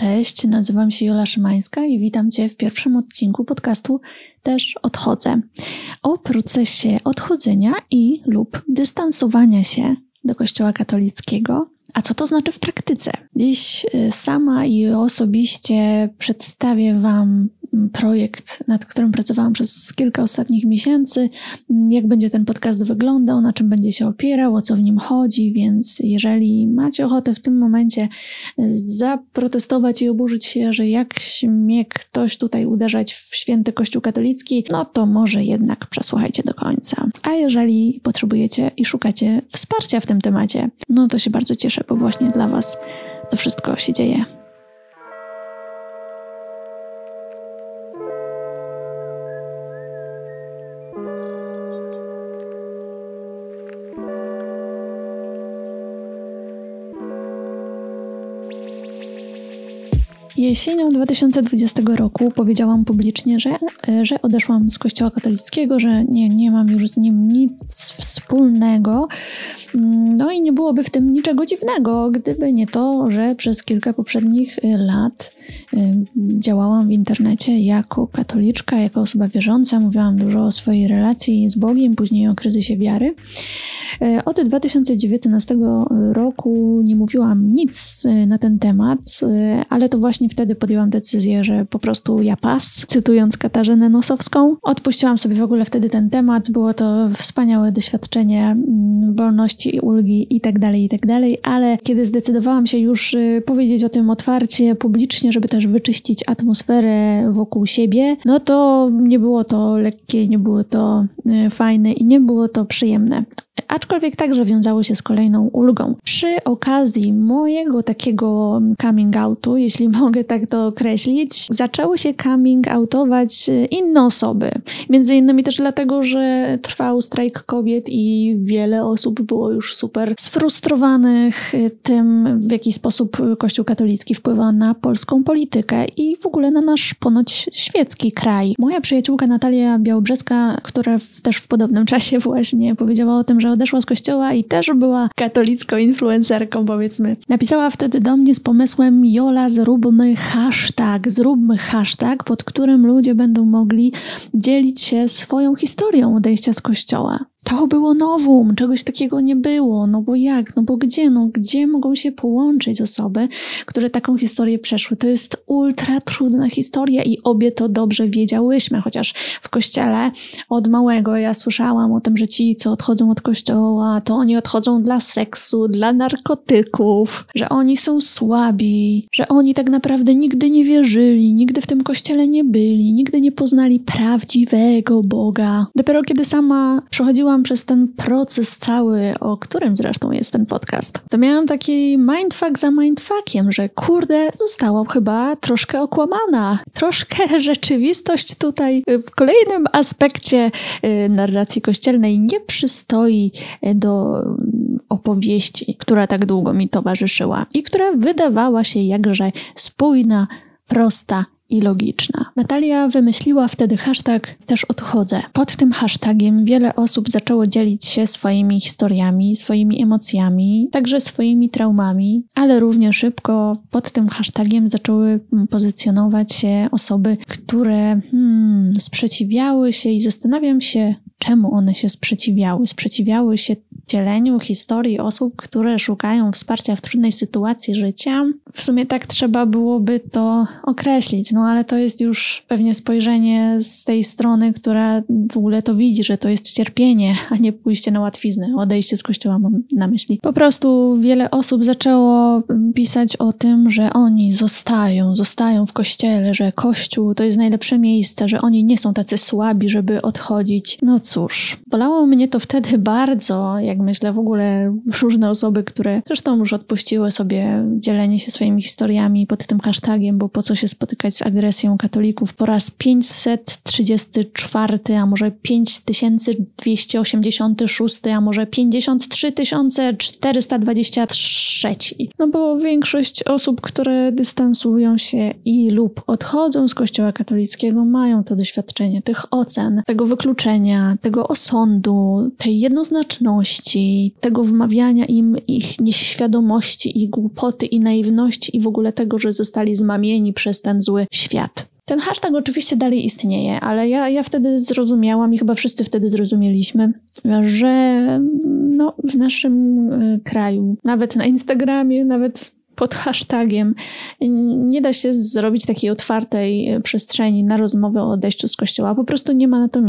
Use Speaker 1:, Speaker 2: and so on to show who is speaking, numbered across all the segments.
Speaker 1: Cześć, nazywam się Jola Szymańska i witam Cię w pierwszym odcinku podcastu Też odchodzę. O procesie odchodzenia i lub dystansowania się do Kościoła katolickiego. A co to znaczy w praktyce? Dziś y, sama i osobiście przedstawię Wam projekt, nad którym pracowałam przez kilka ostatnich miesięcy. Jak będzie ten podcast wyglądał, na czym będzie się opierał, o co w nim chodzi, więc jeżeli macie ochotę w tym momencie zaprotestować i oburzyć się, że jak śmie ktoś tutaj uderzać w święty Kościół katolicki, no to może jednak przesłuchajcie do końca. A jeżeli potrzebujecie i szukacie wsparcia w tym temacie, no to się bardzo cieszę, bo właśnie dla Was to wszystko się dzieje. Jesienią 2020 roku powiedziałam publicznie, że, że odeszłam z Kościoła katolickiego, że nie, nie mam już z nim nic wspólnego. No i nie byłoby w tym niczego dziwnego, gdyby nie to, że przez kilka poprzednich lat y, działałam w internecie jako katoliczka, jako osoba wierząca. Mówiłam dużo o swojej relacji z Bogiem, później o kryzysie wiary. E, od 2019 roku nie mówiłam nic e, na ten temat, e, ale to właśnie wtedy podjęłam decyzję, że po prostu ja pas, cytując Katarzynę Nosowską. Odpuściłam sobie w ogóle wtedy ten temat. Było to wspaniałe doświadczenie mm, wolności, ulgi i tak dalej, i tak dalej, ale kiedy zdecydowałam się już powiedzieć o tym otwarcie, publicznie, żeby też wyczyścić atmosferę wokół siebie, no to nie było to lekkie, nie było to fajne i nie było to przyjemne aczkolwiek także wiązało się z kolejną ulgą. Przy okazji mojego takiego coming outu, jeśli mogę tak to określić, zaczęły się coming outować e, inne osoby. Między innymi też dlatego, że trwał strajk kobiet i wiele osób było już super sfrustrowanych e, tym, w jaki sposób Kościół katolicki wpływa na polską politykę i w ogóle na nasz ponoć świecki kraj. Moja przyjaciółka Natalia Białobrzeska, która też w podobnym czasie właśnie powiedziała o tym, że odeszła z kościoła i też była katolicką influencerką, powiedzmy. Napisała wtedy do mnie z pomysłem Jola, zróbmy hashtag, zróbmy hashtag, pod którym ludzie będą mogli dzielić się swoją historią odejścia z kościoła. To było nowum, czegoś takiego nie było. No bo jak? No bo gdzie? No gdzie mogą się połączyć osoby, które taką historię przeszły? To jest ultra trudna historia i obie to dobrze wiedziałyśmy, chociaż w kościele od małego ja słyszałam o tym, że ci, co odchodzą od kościoła, to oni odchodzą dla seksu, dla narkotyków, że oni są słabi, że oni tak naprawdę nigdy nie wierzyli, nigdy w tym kościele nie byli, nigdy nie poznali prawdziwego Boga. Dopiero kiedy sama przechodziłam przez ten proces cały, o którym zresztą jest ten podcast, to miałam taki mindfuck za mindfuckiem, że kurde, zostałam chyba troszkę okłamana. Troszkę rzeczywistość tutaj w kolejnym aspekcie y, narracji kościelnej nie przystoi do opowieści, która tak długo mi towarzyszyła i która wydawała się jakże spójna, prosta i logiczna. Natalia wymyśliła wtedy hashtag też odchodzę. Pod tym hashtagiem wiele osób zaczęło dzielić się swoimi historiami, swoimi emocjami, także swoimi traumami, ale równie szybko pod tym hashtagiem zaczęły pozycjonować się osoby, które hmm, sprzeciwiały się i zastanawiam się, czemu one się sprzeciwiały. Sprzeciwiały się dzieleniu historii osób, które szukają wsparcia w trudnej sytuacji życia. W sumie tak trzeba byłoby to określić, no ale to jest już pewnie spojrzenie z tej strony, która w ogóle to widzi, że to jest cierpienie, a nie pójście na łatwiznę, odejście z kościoła mam na myśli. Po prostu wiele osób zaczęło pisać o tym, że oni zostają, zostają w kościele, że kościół to jest najlepsze miejsce, że oni nie są tacy słabi, żeby odchodzić. No cóż, bolało mnie to wtedy bardzo, jak myślę w ogóle różne osoby, które zresztą już odpuściły sobie dzielenie się swoimi historiami pod tym hashtagiem, bo po co się spotykać z agresją katolików po raz 534, a może 5286, a może 53 423. No bo większość osób, które dystansują się i lub odchodzą z kościoła katolickiego mają to doświadczenie tych ocen, tego wykluczenia, tego osądu, tej jednoznaczności, tego wmawiania im ich nieświadomości, ich głupoty i naiwności i w ogóle tego, że zostali zmamieni przez ten zły świat. Ten hashtag oczywiście dalej istnieje, ale ja, ja wtedy zrozumiałam i chyba wszyscy wtedy zrozumieliśmy, że no, w naszym y, kraju, nawet na Instagramie, nawet pod hashtagiem. Nie da się zrobić takiej otwartej e, przestrzeni na rozmowę o odejściu z kościoła. Po prostu nie ma na to e,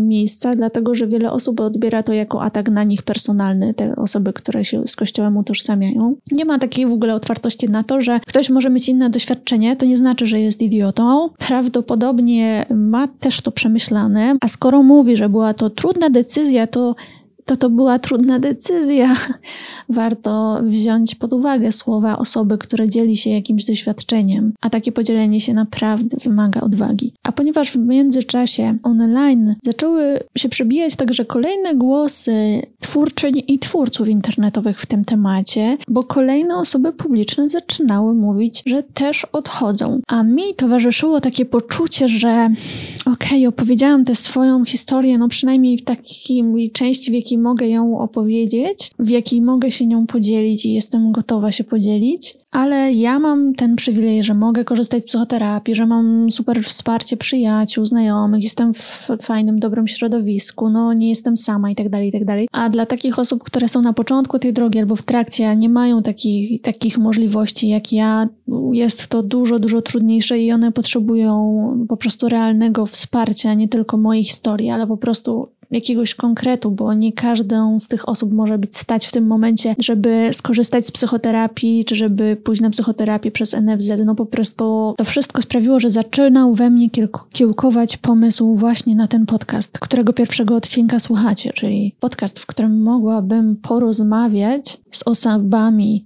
Speaker 1: miejsca, dlatego że wiele osób odbiera to jako atak na nich personalny, te osoby, które się z kościołem utożsamiają. Nie ma takiej w ogóle otwartości na to, że ktoś może mieć inne doświadczenie, to nie znaczy, że jest idiotą. Prawdopodobnie ma też to przemyślane, a skoro mówi, że była to trudna decyzja, to to to była trudna decyzja. Warto wziąć pod uwagę słowa osoby, która dzieli się jakimś doświadczeniem, a takie podzielenie się naprawdę wymaga odwagi. A ponieważ w międzyczasie online zaczęły się przebijać także kolejne głosy twórczyń i twórców internetowych w tym temacie, bo kolejne osoby publiczne zaczynały mówić, że też odchodzą. A mi towarzyszyło takie poczucie, że okej, okay, opowiedziałam tę swoją historię, no przynajmniej w takiej części, w jakiej mogę ją opowiedzieć, w jakiej mogę się nią podzielić i jestem gotowa się podzielić, ale ja mam ten przywilej, że mogę korzystać z psychoterapii, że mam super wsparcie przyjaciół, znajomych, jestem w fajnym, dobrym środowisku, no nie jestem sama i tak dalej, i tak dalej. A dla takich osób, które są na początku tej drogi albo w trakcie, nie mają takich, takich możliwości jak ja, jest to dużo, dużo trudniejsze i one potrzebują po prostu realnego wsparcia, nie tylko mojej historii, ale po prostu jakiegoś konkretu, bo nie każdą z tych osób może być stać w tym momencie, żeby skorzystać z psychoterapii, czy żeby pójść na psychoterapię przez NFZ. No po prostu to wszystko sprawiło, że zaczynał we mnie kiełkować pomysł właśnie na ten podcast, którego pierwszego odcinka słuchacie, czyli podcast, w którym mogłabym porozmawiać z osobami,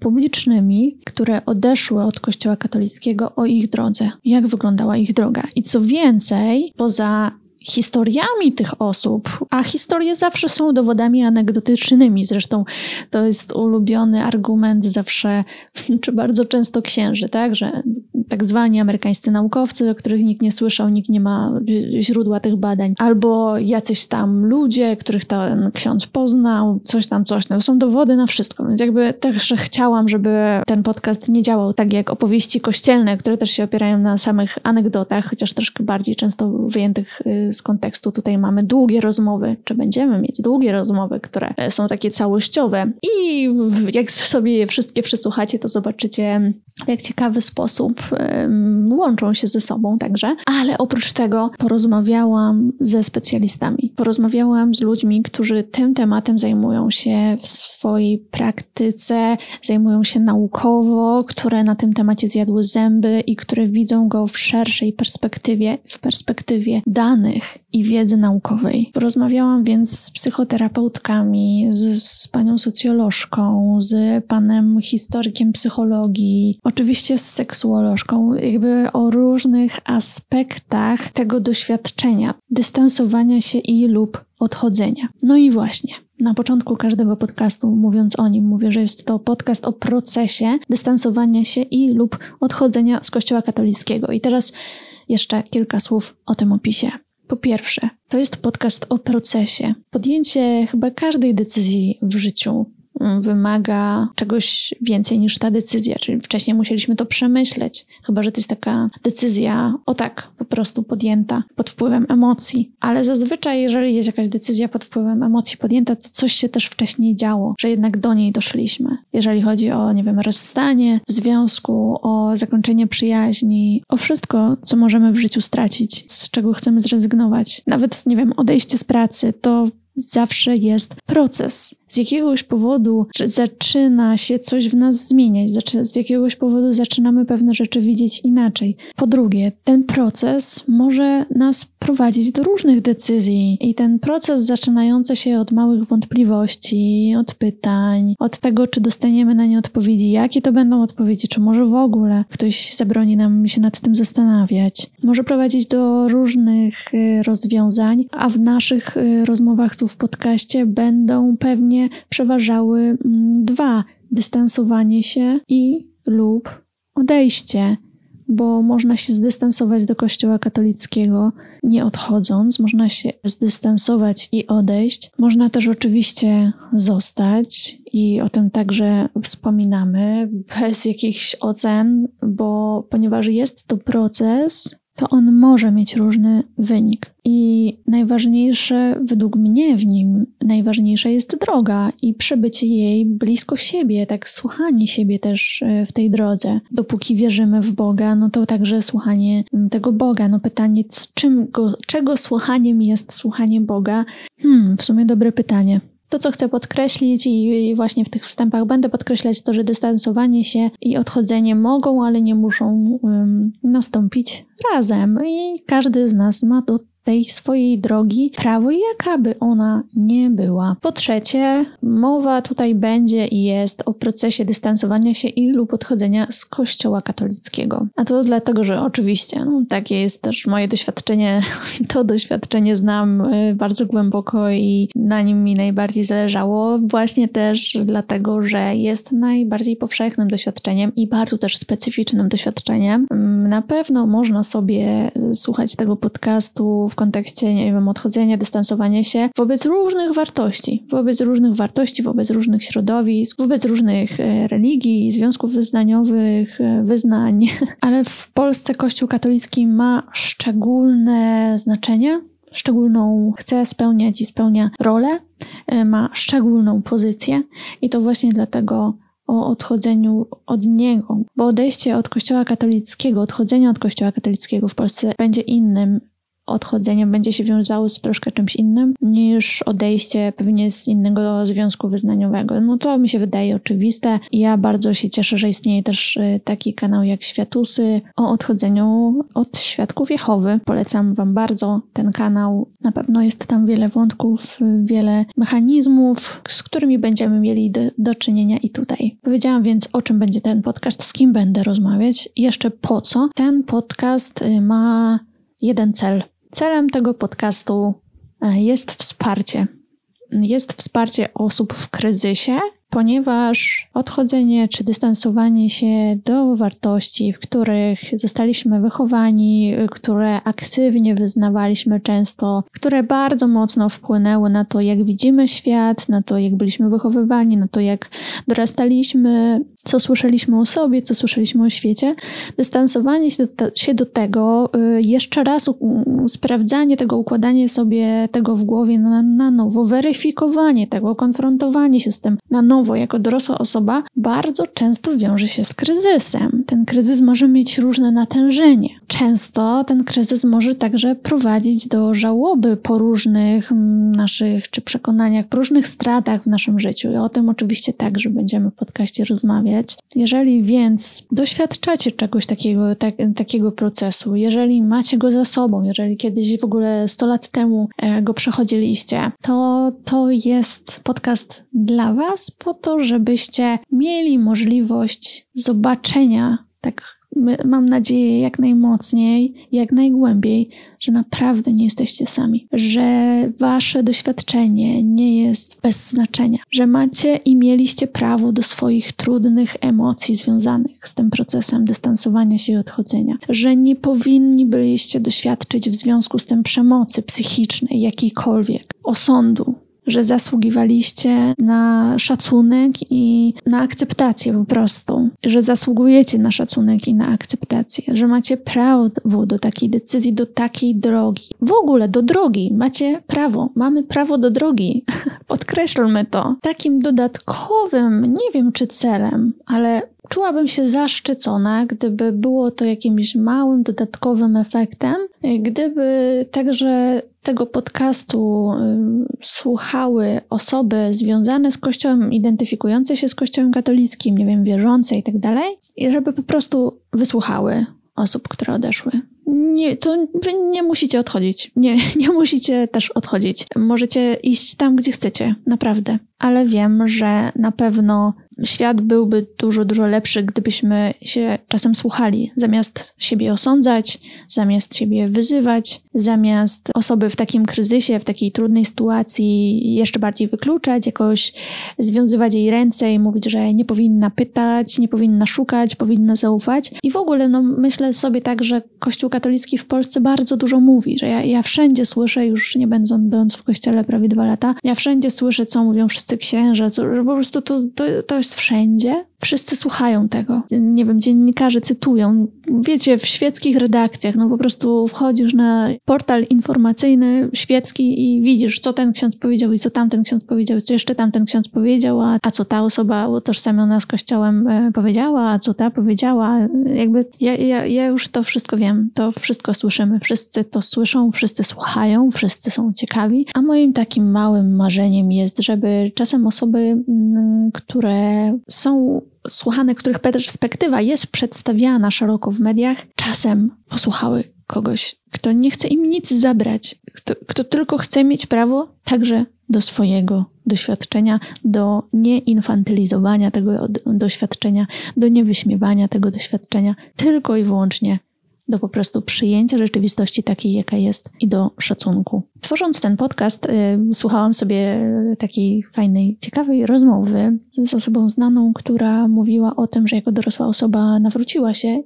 Speaker 1: publicznymi, które odeszły od Kościoła katolickiego o ich drodze, jak wyglądała ich droga. I co więcej, poza historiami tych osób, a historie zawsze są dowodami anegdotycznymi. Zresztą to jest ulubiony argument zawsze, czy bardzo często księży, tak, że tak zwani amerykańscy naukowcy, o których nikt nie słyszał, nikt nie ma źródła tych badań, albo jacyś tam ludzie, których ten ksiądz poznał, coś tam, coś tam. Są dowody na wszystko, więc jakby też chciałam, żeby ten podcast nie działał tak jak opowieści kościelne, które też się opierają na samych anegdotach, chociaż troszkę bardziej często wyjętych y, z kontekstu. Tutaj mamy długie rozmowy, czy będziemy mieć długie rozmowy, które są takie całościowe i jak sobie je wszystkie przesłuchacie, to zobaczycie w jak ciekawy sposób łączą się ze sobą także. Ale oprócz tego porozmawiałam ze specjalistami. Porozmawiałam z ludźmi, którzy tym tematem zajmują się w swojej praktyce, zajmują się naukowo, które na tym temacie zjadły zęby i które widzą go w szerszej perspektywie, w perspektywie danych i wiedzy naukowej. Porozmawiałam więc z psychoterapeutkami, z, z panią socjolożką, z panem historykiem psychologii, oczywiście z seksuolożką, jakby o różnych aspektach tego doświadczenia, dystansowania się i lub odchodzenia. No i właśnie. Na początku każdego podcastu, mówiąc o nim, mówię, że jest to podcast o procesie dystansowania się i lub odchodzenia z Kościoła katolickiego. I teraz jeszcze kilka słów o tym opisie. Po pierwsze, to jest podcast o procesie. Podjęcie chyba każdej decyzji w życiu wymaga czegoś więcej niż ta decyzja, czyli wcześniej musieliśmy to przemyśleć, chyba że to jest taka decyzja o tak po prostu podjęta pod wpływem emocji. Ale zazwyczaj, jeżeli jest jakaś decyzja pod wpływem emocji podjęta, to coś się też wcześniej działo, że jednak do niej doszliśmy. Jeżeli chodzi o, nie wiem, rozstanie w związku, o zakończenie przyjaźni, o wszystko, co możemy w życiu stracić, z czego chcemy zrezygnować, nawet, nie wiem, odejście z pracy, to zawsze jest proces z jakiegoś powodu zaczyna się coś w nas zmieniać, z jakiegoś powodu zaczynamy pewne rzeczy widzieć inaczej. Po drugie, ten proces może nas prowadzić do różnych decyzji i ten proces zaczynający się od małych wątpliwości, od pytań, od tego, czy dostaniemy na nie odpowiedzi, jakie to będą odpowiedzi, czy może w ogóle ktoś zabroni nam się nad tym zastanawiać, może prowadzić do różnych y, rozwiązań, a w naszych y, rozmowach tu w podcaście będą pewnie przeważały mm, dwa: dystansowanie się i lub odejście. bo można się zdystansować do Kościoła katolickiego nie odchodząc, można się zdystansować i odejść. Można też oczywiście zostać i o tym także wspominamy bez jakichś ocen, bo ponieważ jest to proces, to on może mieć różny wynik. I najważniejsze według mnie w nim, najważniejsza jest droga i przebycie jej blisko siebie, tak słuchanie siebie też e, w tej drodze. Dopóki wierzymy w Boga, no to także słuchanie tego Boga. No pytanie, czym go, czego słuchaniem jest słuchanie Boga? Hmm, w sumie dobre pytanie. To, co chcę podkreślić i właśnie w tych wstępach będę podkreślać, to, że dystansowanie się i odchodzenie mogą, ale nie muszą um, nastąpić razem. I każdy z nas ma do tej swojej drogi prawo, jakaby ona nie była. Po trzecie, mowa tutaj będzie i jest o procesie dystansowania się i lub odchodzenia z Kościoła katolickiego. A to dlatego, że oczywiście, no, takie jest też moje doświadczenie. To doświadczenie znam y, bardzo głęboko i na nim mi najbardziej zależało. Właśnie też dlatego, że jest najbardziej powszechnym doświadczeniem i bardzo też specyficznym doświadczeniem. Mm, na pewno można sobie słuchać tego podcastu w kontekście, nie wiem, odchodzenia, dystansowania się wobec różnych wartości, wobec różnych wartości, wobec różnych środowisk, wobec różnych e, religii, związków wyznaniowych, e, wyznań. Ale w Polsce Kościół katolicki ma szczególne znaczenie, szczególną, chce spełniać i spełnia rolę, e, ma szczególną pozycję i to właśnie dlatego o odchodzeniu od niego, bo odejście od Kościoła katolickiego, odchodzenie od Kościoła katolickiego w Polsce będzie innym odchodzeniem będzie się wiązało z troszkę czymś innym niż odejście pewnie z innego związku wyznaniowego. No to mi się wydaje oczywiste. Ja bardzo się cieszę, że istnieje też y, taki kanał jak Światusy o odchodzeniu od świadków Jehowy. Polecam Wam bardzo ten kanał. Na pewno jest tam wiele wątków, wiele mechanizmów, z którymi będziemy mieli do, do czynienia i tutaj. Powiedziałam więc, o czym będzie ten podcast, z kim będę rozmawiać jeszcze po co. Ten podcast y, ma jeden cel Celem tego podcastu e, jest wsparcie. Jest wsparcie osób w kryzysie, ponieważ odchodzenie czy dystansowanie się do wartości, w których zostaliśmy wychowani, które aktywnie wyznawaliśmy często, które bardzo mocno wpłynęły na to, jak widzimy świat, na to, jak byliśmy wychowywani, na to, jak dorastaliśmy, co słyszeliśmy o sobie, co słyszeliśmy o świecie, dystansowanie się do, się do tego, y, jeszcze raz sprawdzanie tego, układanie sobie tego w głowie na, na nowo, weryfikowanie tego, konfrontowanie się z tym na nowo jako dorosła osoba, bardzo często wiąże się z kryzysem. Ten kryzys może mieć różne natężenie. Często ten kryzys może także prowadzić do żałoby po różnych mm, naszych czy przekonaniach, po różnych stratach w naszym życiu. I o tym oczywiście także będziemy w podcaście rozmawiać. Jeżeli więc doświadczacie czegoś takiego, tak, takiego procesu, jeżeli macie go za sobą, jeżeli kiedyś w ogóle 100 lat temu e, go przechodziliście, to to jest podcast dla Was to, żebyście mieli możliwość zobaczenia tak mam nadzieję jak najmocniej, jak najgłębiej, że naprawdę nie jesteście sami, że wasze doświadczenie nie jest bez znaczenia, że macie i mieliście prawo do swoich trudnych emocji związanych z tym procesem dystansowania się i odchodzenia, że nie powinni byliście doświadczyć w związku z tym przemocy psychicznej, jakiejkolwiek, osądu, że zasługiwaliście na szacunek i na akceptację po prostu, że zasługujecie na szacunek i na akceptację, że macie prawo do takiej decyzji, do takiej drogi. W ogóle do drogi macie prawo, mamy prawo do drogi. Podkreślmy to. Takim dodatkowym, nie wiem czy celem, ale Czułabym się zaszczycona, gdyby było to jakimś małym, dodatkowym efektem, gdyby także tego podcastu słuchały osoby związane z Kościołem, identyfikujące się z Kościołem katolickim, nie wiem, wierzące i tak dalej, i żeby po prostu wysłuchały osób, które odeszły. Nie, to wy nie musicie odchodzić. Nie, nie musicie też odchodzić. Możecie iść tam, gdzie chcecie, naprawdę. Ale wiem, że na pewno świat byłby dużo, dużo lepszy, gdybyśmy się czasem słuchali, zamiast siebie osądzać, zamiast siebie wyzywać, zamiast osoby w takim kryzysie, w takiej trudnej sytuacji jeszcze bardziej wykluczać, jakoś związywać jej ręce i mówić, że nie powinna pytać, nie powinna szukać, powinna zaufać. I w ogóle, no, myślę sobie tak, że Kościół katolicki w Polsce bardzo dużo mówi, że ja, ja wszędzie słyszę, już nie będąc w kościele prawie dwa lata, ja wszędzie słyszę, co mówią wszyscy księża, co, że po prostu to, to, to wszędzie. Wszyscy słuchają tego. Nie wiem, dziennikarze cytują. Wiecie, w świeckich redakcjach, no po prostu wchodzisz na portal informacyjny świecki i widzisz, co ten ksiądz powiedział i co tamten ksiądz powiedział, i co jeszcze tamten ksiądz powiedział, a, a co ta osoba utożsamiona z kościołem e, powiedziała, a co ta powiedziała. Jakby ja, ja, ja już to wszystko wiem, to wszystko słyszymy. Wszyscy to słyszą, wszyscy słuchają, wszyscy są ciekawi. A moim takim małym marzeniem jest, żeby czasem osoby, mm, które są słuchane, których perspektywa jest przedstawiana szeroko w mediach, czasem posłuchały kogoś, kto nie chce im nic zabrać, kto, kto tylko chce mieć prawo także do swojego doświadczenia, do nieinfantylizowania tego doświadczenia, do niewyśmiewania tego doświadczenia, tylko i wyłącznie do po prostu przyjęcia rzeczywistości takiej, jaka jest i do szacunku. Tworząc ten podcast, y, słuchałam sobie takiej fajnej, ciekawej rozmowy z osobą znaną, która mówiła o tym, że jako dorosła osoba nawróciła się,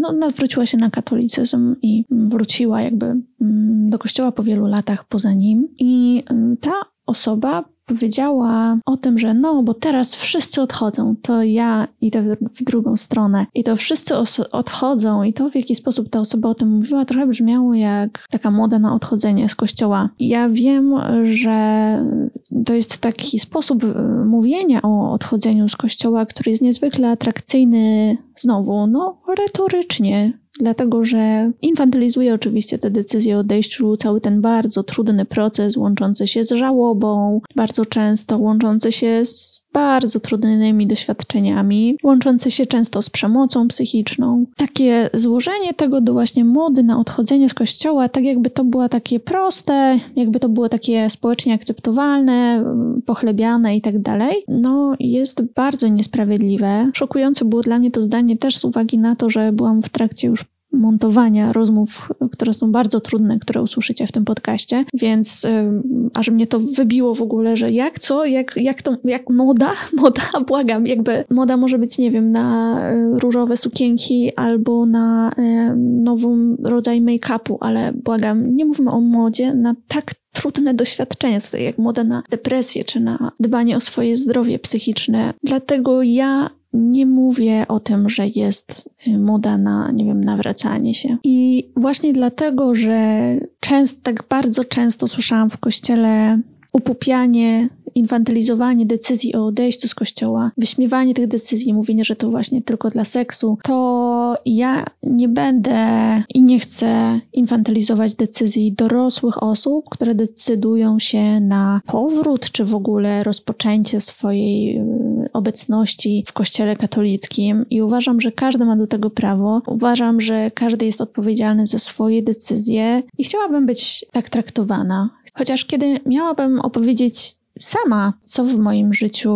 Speaker 1: no, nawróciła się na katolicyzm i wróciła jakby mm, do kościoła po wielu latach poza nim. I y, ta osoba powiedziała o tym, że no, bo teraz wszyscy odchodzą, to ja idę w drugą stronę. I to wszyscy odchodzą. I to w jaki sposób ta osoba o tym mówiła trochę brzmiało jak taka moda na odchodzenie z kościoła. Ja wiem, że to jest taki sposób e, mówienia o odchodzeniu z kościoła, który jest niezwykle atrakcyjny znowu, no retorycznie, dlatego że infantylizuje oczywiście te decyzje o odejściu, cały ten bardzo trudny proces łączący się z żałobą, bardzo często łączący się z bardzo trudnymi doświadczeniami, łączące się często z przemocą psychiczną. Takie złożenie tego do właśnie mody na odchodzenie z kościoła, tak jakby to było takie proste, jakby to było takie społecznie akceptowalne, pochlebiane i tak dalej, no jest bardzo niesprawiedliwe. Szokujące było dla mnie to zdanie też z uwagi na to, że byłam w trakcie już montowania rozmów, które są bardzo trudne, które usłyszycie w tym podcaście, więc aż mnie to wybiło w ogóle, że jak co, jak, jak to, jak moda, moda, błagam, jakby moda może być, nie wiem, na e, różowe sukienki albo na e, nową rodzaj make-upu, ale błagam, nie mówmy o modzie na tak trudne doświadczenia, tutaj jak moda na depresję czy na dbanie o swoje zdrowie psychiczne. Dlatego ja nie mówię o tym, że jest y, moda na, nie wiem, nawracanie się. I właśnie dlatego, że często, tak bardzo często słyszałam w kościele upupianie, infantylizowanie decyzji o odejściu z kościoła, wyśmiewanie tych decyzji, mówienie, że to właśnie tylko dla seksu, to ja nie będę i nie chcę infantylizować decyzji dorosłych osób, które decydują się na powrót, czy w ogóle rozpoczęcie swojej y, obecności w kościele katolickim i uważam, że każdy ma do tego prawo. Uważam, że każdy jest odpowiedzialny za swoje decyzje i chciałabym być tak traktowana. Chociaż kiedy miałabym opowiedzieć sama, co w moim życiu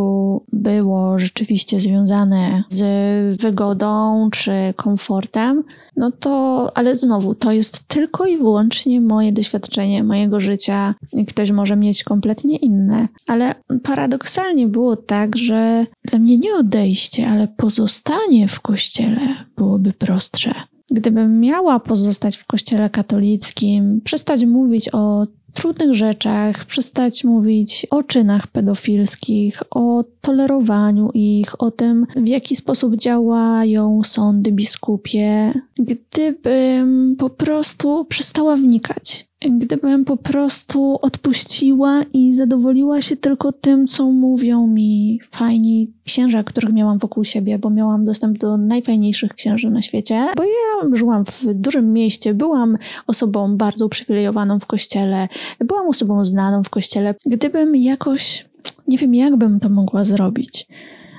Speaker 1: było rzeczywiście związane z wygodą czy komfortem, no to, ale znowu, to jest tylko i wyłącznie moje doświadczenie mojego życia. Ktoś może mieć kompletnie inne, ale paradoksalnie było tak, że dla mnie nie odejście, ale pozostanie w kościele byłoby prostsze. Gdybym miała pozostać w kościele katolickim, przestać mówić o trudnych rzeczach, przestać mówić o czynach pedofilskich, o tolerowaniu ich, o tym, w jaki sposób działają sądy biskupie, gdybym po prostu przestała wnikać gdybym po prostu odpuściła i zadowoliła się tylko tym, co mówią mi fajni księża, których miałam wokół siebie, bo miałam dostęp do najfajniejszych księży na świecie, bo ja żyłam w dużym mieście, byłam osobą bardzo uprzywilejowaną w kościele, byłam osobą znaną w kościele. Gdybym jakoś, nie wiem jak bym to mogła zrobić,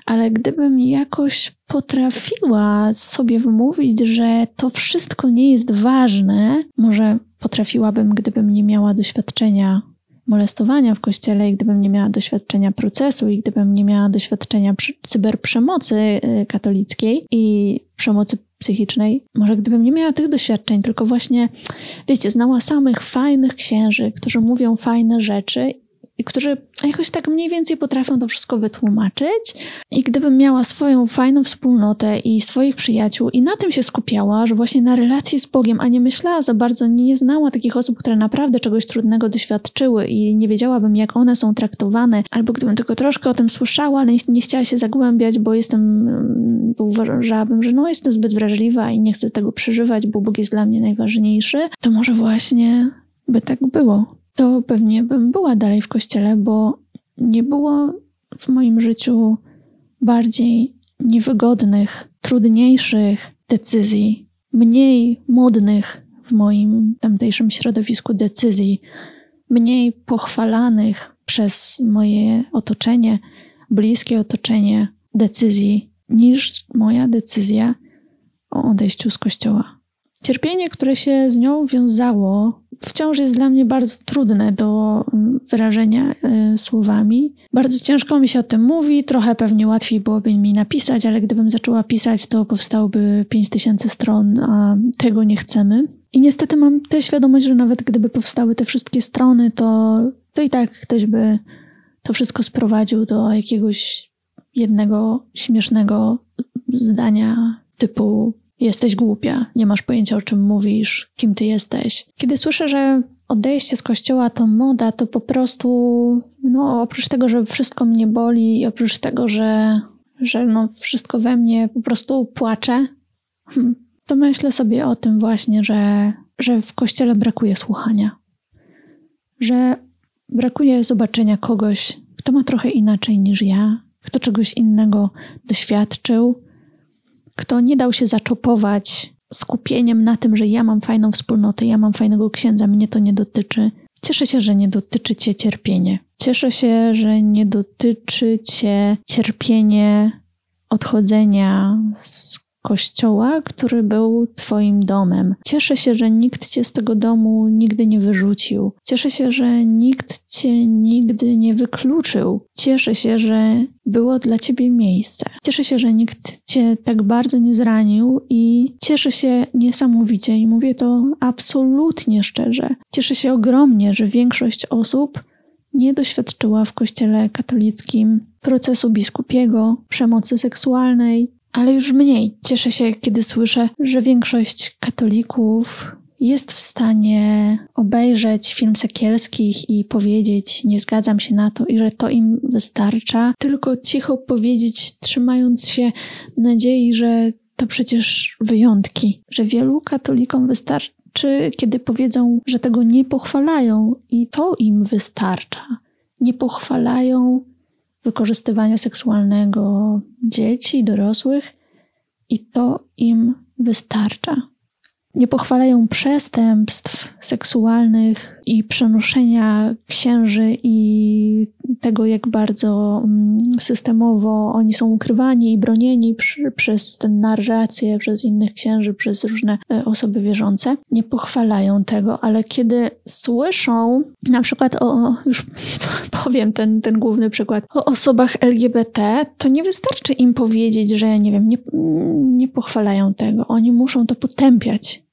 Speaker 1: ale gdybym jakoś potrafiła sobie wmówić, że to wszystko nie jest ważne, może potrafiłabym, gdybym nie miała doświadczenia molestowania w kościele i gdybym nie miała doświadczenia procesu i gdybym nie miała doświadczenia cyberprzemocy y, katolickiej i przemocy psychicznej, może gdybym nie miała tych doświadczeń, tylko właśnie, wiecie, znała samych fajnych księży, którzy mówią fajne rzeczy i którzy jakoś tak mniej więcej potrafią to wszystko wytłumaczyć. I gdybym miała swoją fajną wspólnotę i swoich przyjaciół i na tym się skupiała, że właśnie na relacji z Bogiem, a nie myślała za bardzo, nie znała takich osób, które naprawdę czegoś trudnego doświadczyły i nie wiedziałabym, jak one są traktowane, albo gdybym tylko troszkę o tym słyszała, ale nie chciała się zagłębiać, bo jestem, bo uważałabym, że no jestem zbyt wrażliwa i nie chcę tego przeżywać, bo Bóg jest dla mnie najważniejszy, to może właśnie by tak było to pewnie bym była dalej w kościele, bo nie było w moim życiu bardziej niewygodnych, trudniejszych decyzji, mniej modnych w moim tamtejszym środowisku decyzji, mniej pochwalanych przez moje otoczenie, bliskie otoczenie decyzji, niż moja decyzja o odejściu z kościoła. Cierpienie, które się z nią wiązało, wciąż jest dla mnie bardzo trudne do mm, wyrażenia y, słowami. Bardzo ciężko mi się o tym mówi, trochę pewnie łatwiej byłoby mi napisać, ale gdybym zaczęła pisać, to powstałoby 5000 stron, a tego nie chcemy. I niestety mam tę świadomość, że nawet gdyby powstały te wszystkie strony, to, to i tak ktoś by to wszystko sprowadził do jakiegoś jednego śmiesznego zdania typu Jesteś głupia, nie masz pojęcia o czym mówisz, kim ty jesteś. Kiedy słyszę, że odejście z kościoła to moda, to po prostu, no oprócz tego, że wszystko mnie boli i oprócz tego, że, że no wszystko we mnie po prostu płacze, hmm, to myślę sobie o tym właśnie, że, że w kościele brakuje słuchania. Że brakuje zobaczenia kogoś, kto ma trochę inaczej niż ja, kto czegoś innego doświadczył, kto nie dał się zaczopować skupieniem na tym, że ja mam fajną wspólnotę, ja mam fajnego księdza, mnie to nie dotyczy. Cieszę się, że nie dotyczy cię cierpienie. Cieszę się, że nie dotyczy cię cierpienie odchodzenia z kościoła, który był Twoim domem. Cieszę się, że nikt Cię z tego domu nigdy nie wyrzucił. Cieszę się, że nikt Cię nigdy nie wykluczył. Cieszę się, że było dla Ciebie miejsce. Cieszę się, że nikt Cię tak bardzo nie zranił i cieszę się niesamowicie i mówię to absolutnie szczerze. Cieszę się ogromnie, że większość osób nie doświadczyła w Kościele katolickim procesu biskupiego, przemocy seksualnej, ale już mniej. Cieszę się, kiedy słyszę, że większość katolików jest w stanie obejrzeć film Sekielskich i powiedzieć, nie zgadzam się na to i że to im wystarcza, tylko cicho powiedzieć, trzymając się nadziei, że to przecież wyjątki, że wielu katolikom wystarczy, kiedy powiedzą, że tego nie pochwalają i to im wystarcza. Nie pochwalają wykorzystywania seksualnego dzieci, dorosłych i to im wystarcza. Nie pochwalają przestępstw seksualnych i przenoszenia księży i tego, jak bardzo mm, systemowo oni są ukrywani i bronieni przy, przez tę narrację, przez innych księży, przez różne e, osoby wierzące. Nie pochwalają tego, ale kiedy słyszą na przykład o, już powiem ten, ten główny przykład, o osobach LGBT, to nie wystarczy im powiedzieć, że nie wiem, nie, nie pochwalają tego. Oni muszą to potępiać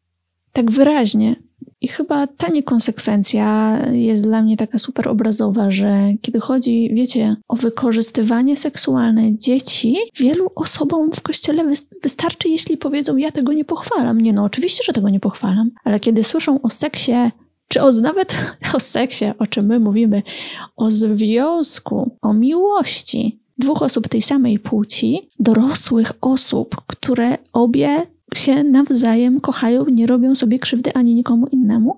Speaker 1: tak wyraźnie. I chyba ta niekonsekwencja jest dla mnie taka super obrazowa, że kiedy chodzi, wiecie, o wykorzystywanie seksualne dzieci, wielu osobom w kościele wystarczy, jeśli powiedzą: Ja tego nie pochwalam. Nie, no, oczywiście, że tego nie pochwalam, ale kiedy słyszą o seksie, czy o, nawet o seksie, o czym my mówimy, o związku, o miłości dwóch osób tej samej płci, dorosłych osób, które obie się nawzajem kochają, nie robią sobie krzywdy ani nikomu innemu,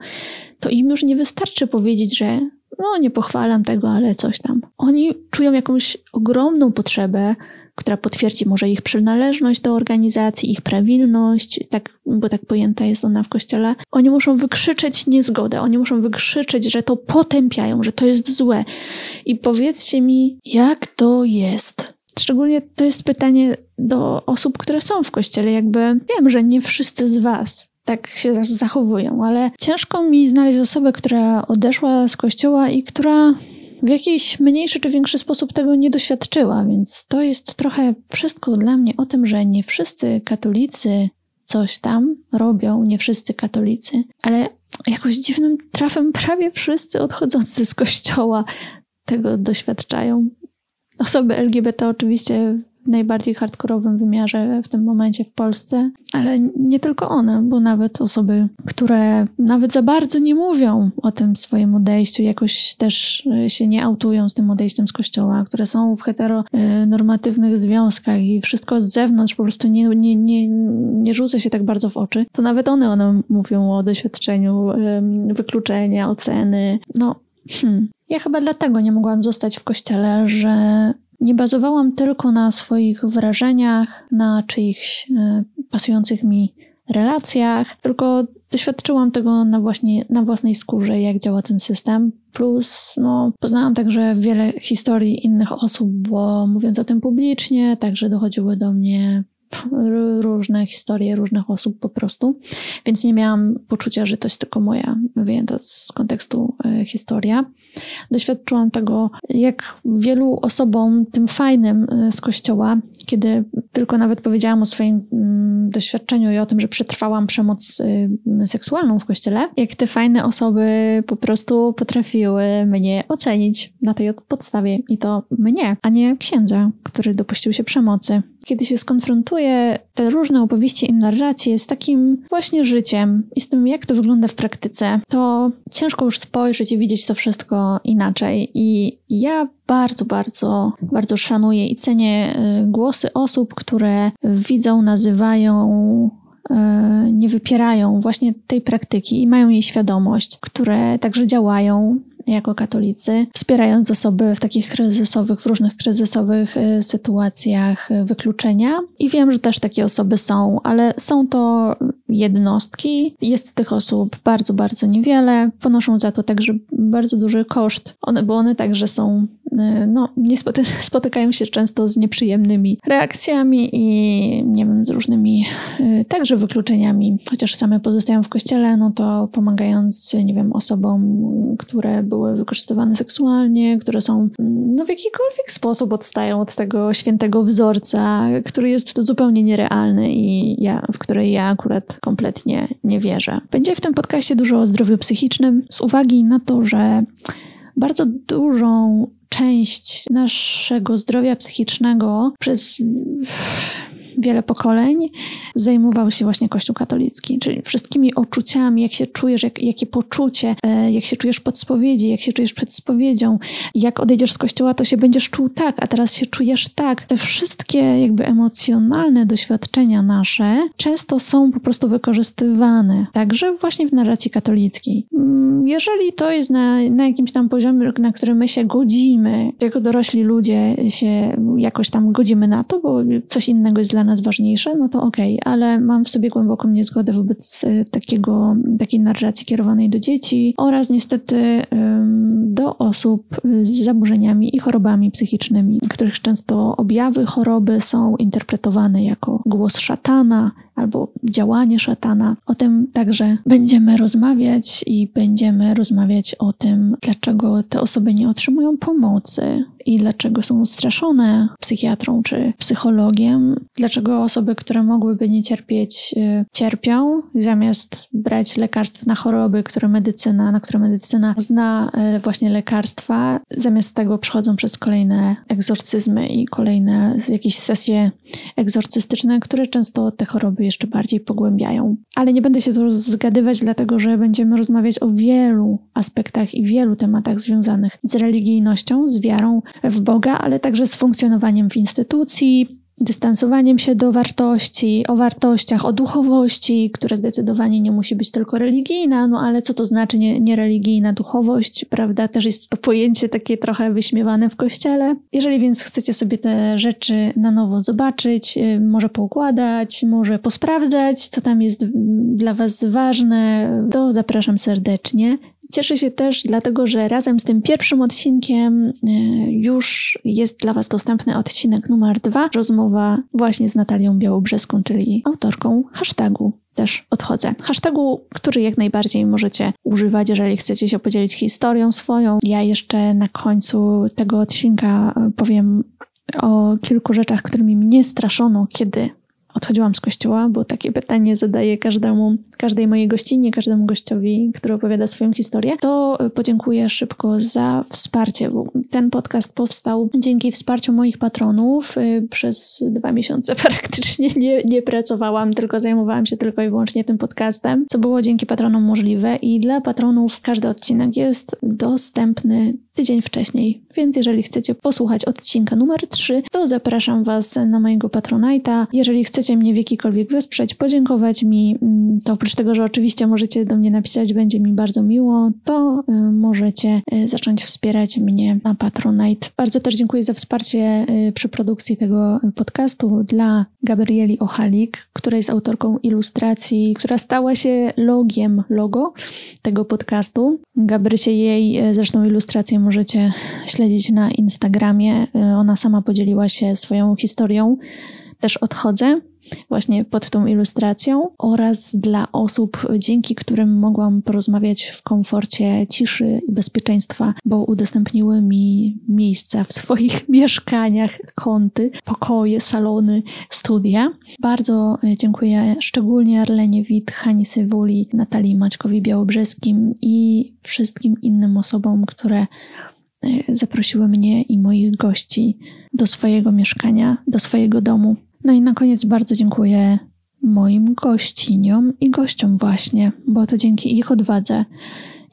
Speaker 1: to im już nie wystarczy powiedzieć, że no nie pochwalam tego, ale coś tam. Oni czują jakąś ogromną potrzebę, która potwierdzi może ich przynależność do organizacji, ich prawilność, tak, bo tak pojęta jest ona w kościele. Oni muszą wykrzyczeć niezgodę, oni muszą wykrzyczeć, że to potępiają, że to jest złe. I powiedzcie mi, jak to jest? Szczególnie to jest pytanie do osób, które są w kościele. Jakby wiem, że nie wszyscy z Was tak się zachowują, ale ciężko mi znaleźć osobę, która odeszła z kościoła i która w jakiś mniejszy czy większy sposób tego nie doświadczyła, więc to jest trochę wszystko dla mnie o tym, że nie wszyscy katolicy coś tam robią, nie wszyscy katolicy, ale jakoś dziwnym trafem prawie wszyscy odchodzący z kościoła tego doświadczają. Osoby LGBT oczywiście w najbardziej hardkorowym wymiarze w tym momencie w Polsce, ale nie tylko one, bo nawet osoby, które nawet za bardzo nie mówią o tym swoim odejściu, jakoś też e, się nie autują z tym odejściem z kościoła, które są w heteronormatywnych związkach i wszystko z zewnątrz po prostu nie, nie, nie, nie rzuca się tak bardzo w oczy, to nawet one, one mówią o doświadczeniu wykluczenia, oceny. No, hmm. Ja chyba dlatego nie mogłam zostać w kościele, że nie bazowałam tylko na swoich wrażeniach, na czyichś e, pasujących mi relacjach, tylko doświadczyłam tego na, właśnie, na własnej skórze, jak działa ten system. Plus, no, poznałam także wiele historii innych osób, bo mówiąc o tym publicznie, także dochodziły do mnie różne historie różnych osób po prostu, więc nie miałam poczucia, że to jest tylko moja wyjęta z kontekstu e, historia. Doświadczyłam tego, jak wielu osobom, tym fajnym e, z kościoła, kiedy tylko nawet powiedziałam o swoim mm, doświadczeniu i o tym, że przetrwałam przemoc e, seksualną w kościele, jak te fajne osoby po prostu potrafiły mnie ocenić na tej podstawie i to mnie, a nie księdza, który dopuścił się przemocy kiedy się skonfrontuje te różne opowieści i narracje z takim właśnie życiem i z tym, jak to wygląda w praktyce, to ciężko już spojrzeć i widzieć to wszystko inaczej. I ja bardzo, bardzo, bardzo szanuję i cenię y, głosy osób, które widzą, nazywają y, nie wypierają właśnie tej praktyki i mają jej świadomość, które także działają jako katolicy, wspierając osoby w takich kryzysowych, w różnych kryzysowych y, sytuacjach y, wykluczenia. I wiem, że też takie osoby są, ale są to jednostki. Jest tych osób bardzo, bardzo niewiele. Ponoszą za to także bardzo duży koszt, one, bo one także są, no, nie spoty spotykają się często z nieprzyjemnymi reakcjami i nie wiem, z różnymi także wykluczeniami. Chociaż same pozostają w kościele, no to pomagając, nie wiem, osobom, które były wykorzystywane seksualnie, które są no, w jakikolwiek sposób odstają od tego świętego wzorca, który jest zupełnie nierealny i ja, w której ja akurat kompletnie nie wierzę. Będzie w tym podcaście dużo o zdrowiu psychicznym z uwagi na to, że bardzo dużą część naszego zdrowia psychicznego przez wiele pokoleń zajmował się właśnie Kościół katolicki, czyli wszystkimi uczuciami, jak się czujesz, jak, jakie poczucie, e, jak się czujesz pod spowiedzi, jak się czujesz przed spowiedzią, jak odejdziesz z Kościoła, to się będziesz czuł tak, a teraz się czujesz tak. Te wszystkie jakby emocjonalne doświadczenia nasze często są po prostu wykorzystywane, także właśnie w narracji katolickiej. Mm, jeżeli to jest na, na jakimś tam poziomie, na którym my się godzimy, jako dorośli ludzie się jakoś tam godzimy na to, bo coś innego jest dla nas ważniejsze, no to okej, okay, ale mam w sobie głęboką niezgodę wobec e, takiego, takiej narracji kierowanej do dzieci oraz niestety do osób z zaburzeniami i chorobami psychicznymi, których często objawy choroby są interpretowane jako głos szatana, albo działanie szatana. O tym także będziemy rozmawiać i będziemy rozmawiać o tym, dlaczego te osoby nie otrzymują pomocy i dlaczego są straszone psychiatrą czy psychologiem, dlaczego osoby, które mogłyby nie cierpieć, y, cierpią, zamiast brać lekarstw na choroby, które medycyna, na które medycyna zna y, właśnie lekarstwa, zamiast tego przechodzą przez kolejne egzorcyzmy i kolejne jakieś sesje egzorcystyczne, które często te choroby jeszcze bardziej pogłębiają. Ale nie będę się tu zgadywać, dlatego że będziemy rozmawiać o wielu aspektach i wielu tematach związanych z religijnością, z wiarą w Boga, ale także z funkcjonowaniem w instytucji, dystansowaniem się do wartości, o wartościach, o duchowości, która zdecydowanie nie musi być tylko religijna, no ale co to znaczy nie, niereligijna duchowość, prawda? Też jest to pojęcie takie trochę wyśmiewane w kościele. Jeżeli więc chcecie sobie te rzeczy na nowo zobaczyć, y, może poukładać, może posprawdzać, co tam jest dla Was ważne, to zapraszam serdecznie. Cieszę się też dlatego, że razem z tym pierwszym odcinkiem e, już jest dla Was dostępny odcinek numer dwa, rozmowa właśnie z Natalią Białobrzeską, czyli autorką hashtagu też odchodzę. Hashtagu, który jak najbardziej możecie używać, jeżeli chcecie się podzielić historią swoją. Ja jeszcze na końcu tego odcinka powiem o kilku rzeczach, którymi mnie straszono, kiedy odchodziłam z kościoła, bo takie pytanie zadaję każdemu, każdej mojej gościnie, każdemu gościowi, który opowiada swoją historię, to podziękuję szybko za wsparcie. Ten podcast powstał dzięki wsparciu moich patronów. Y, przez dwa miesiące praktycznie nie, nie pracowałam, tylko zajmowałam się tylko i wyłącznie tym podcastem, co było dzięki patronom możliwe i dla patronów każdy odcinek jest dostępny tydzień wcześniej. Więc jeżeli chcecie posłuchać odcinka numer 3, to zapraszam Was na mojego Patronite'a. Jeżeli chcecie mnie w jakikolwiek wesprzeć, podziękować mi, mm, to oprócz tego, że oczywiście możecie do mnie napisać, będzie mi bardzo miło, to y, możecie y, zacząć wspierać mnie na Patronite. Bardzo też dziękuję za wsparcie y, przy produkcji tego podcastu dla Gabrieli Ochalik, która jest autorką ilustracji, która stała się logiem, logo tego podcastu. Gabrysie jej zresztą ilustrację możecie śledzić na Instagramie. Ona sama podzieliła się swoją historią. Też odchodzę właśnie pod tą ilustracją oraz dla osób, dzięki którym mogłam porozmawiać w komforcie ciszy i bezpieczeństwa, bo udostępniły mi miejsca w swoich mieszkaniach, kąty, pokoje, salony, studia. Bardzo dziękuję szczególnie Arlenie Wit, Hani Sywuli, Natalii Maćkowi Białobrzeskim i wszystkim innym osobom, które E, zaprosiły mnie i moich gości do swojego mieszkania, do swojego domu. No i na koniec bardzo dziękuję moim gościniom i gościom właśnie, bo to dzięki ich odwadze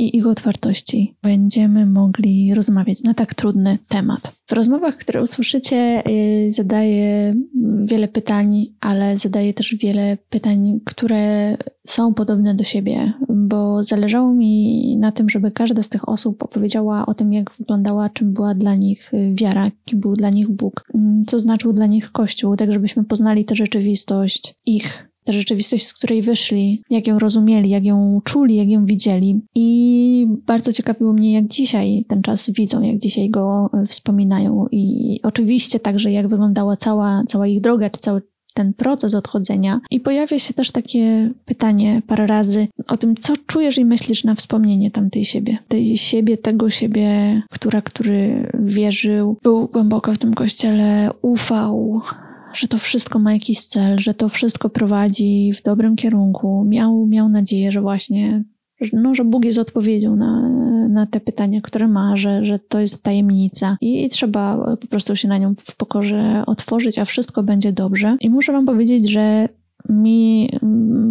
Speaker 1: i ich otwartości będziemy mogli rozmawiać na tak trudny temat. W rozmowach, które usłyszycie, y, zadaję wiele pytań, ale zadaję też wiele pytań, które są podobne do siebie, bo zależało mi na tym, żeby każda z tych osób opowiedziała o tym, jak wyglądała, czym była dla nich wiara, kim był dla nich Bóg, co znaczył dla nich Kościół, tak żebyśmy poznali tę rzeczywistość ich ta rzeczywistość, z której wyszli, jak ją rozumieli, jak ją czuli, jak ją widzieli. I bardzo ciekawiło mnie, jak dzisiaj ten czas widzą, jak dzisiaj go e, wspominają. I oczywiście także, jak wyglądała cała, cała ich droga, czy cały ten proces odchodzenia. I pojawia się też takie pytanie parę razy o tym, co czujesz i myślisz na wspomnienie tamtej siebie. Tej siebie, tego siebie, która, który wierzył, był głęboko w tym kościele, ufał, że to wszystko ma jakiś cel, że to wszystko prowadzi w dobrym kierunku. Miał, miał nadzieję, że właśnie, no, że Bóg jest odpowiedzią na, na te pytania, które ma, że, że to jest tajemnica i, i trzeba po prostu się na nią w pokorze otworzyć, a wszystko będzie dobrze. I muszę Wam powiedzieć, że mi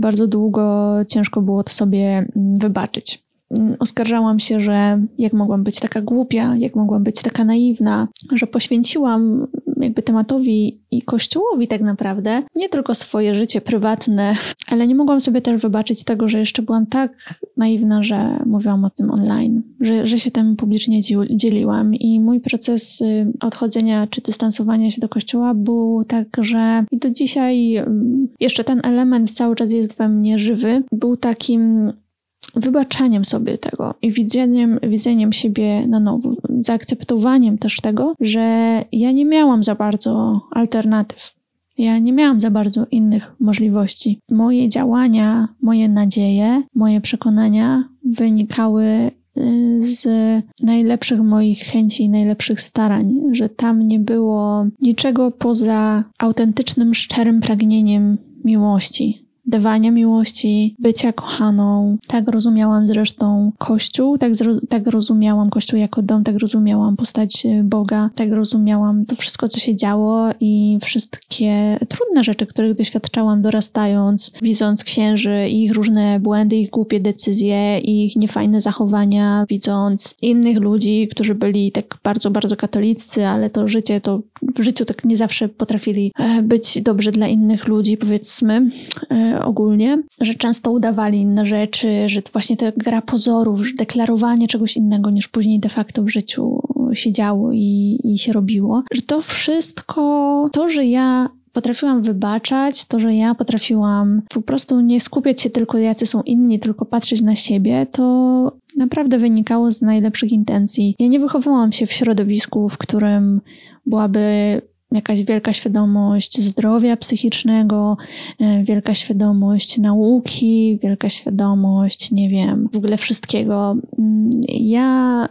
Speaker 1: bardzo długo ciężko było to sobie wybaczyć oskarżałam się, że jak mogłam być taka głupia, jak mogłam być taka naiwna, że poświęciłam jakby tematowi i kościołowi tak naprawdę nie tylko swoje życie prywatne, ale nie mogłam sobie też wybaczyć tego, że jeszcze byłam tak naiwna, że mówiłam o tym online, że, że się tym publicznie dzieliłam. I mój proces y, odchodzenia czy dystansowania się do kościoła był tak, że i do dzisiaj mm, jeszcze ten element cały czas jest we mnie żywy, był takim wybaczaniem sobie tego i widzeniem, widzeniem siebie na nowo, zaakceptowaniem też tego, że ja nie miałam za bardzo alternatyw. Ja nie miałam za bardzo innych możliwości. Moje działania, moje nadzieje, moje przekonania wynikały y, z najlepszych moich chęci i najlepszych starań, że tam nie było niczego poza autentycznym, szczerym pragnieniem miłości, dawania miłości, bycia kochaną. Tak rozumiałam zresztą Kościół, tak, tak rozumiałam Kościół jako dom, tak rozumiałam postać y, Boga, tak rozumiałam to wszystko, co się działo i wszystkie trudne rzeczy, których doświadczałam dorastając, widząc księży, ich różne błędy, ich głupie decyzje, ich niefajne zachowania, widząc innych ludzi, którzy byli tak bardzo, bardzo katoliccy, ale to życie, to w życiu tak nie zawsze potrafili e, być dobrzy dla innych ludzi, powiedzmy e, ogólnie, że często udawali inne rzeczy, że to właśnie ta gra pozorów, że deklarowanie czegoś innego niż później de facto w życiu się działo i, i się robiło, że to wszystko, to, że ja potrafiłam wybaczać, to, że ja potrafiłam po prostu nie skupiać się tylko jacy są inni, tylko patrzeć na siebie, to naprawdę wynikało z najlepszych intencji. Ja nie wychowałam się w środowisku, w którym byłaby jakaś wielka świadomość zdrowia psychicznego, e, wielka świadomość nauki, wielka świadomość, nie wiem, w ogóle wszystkiego. Mm, ja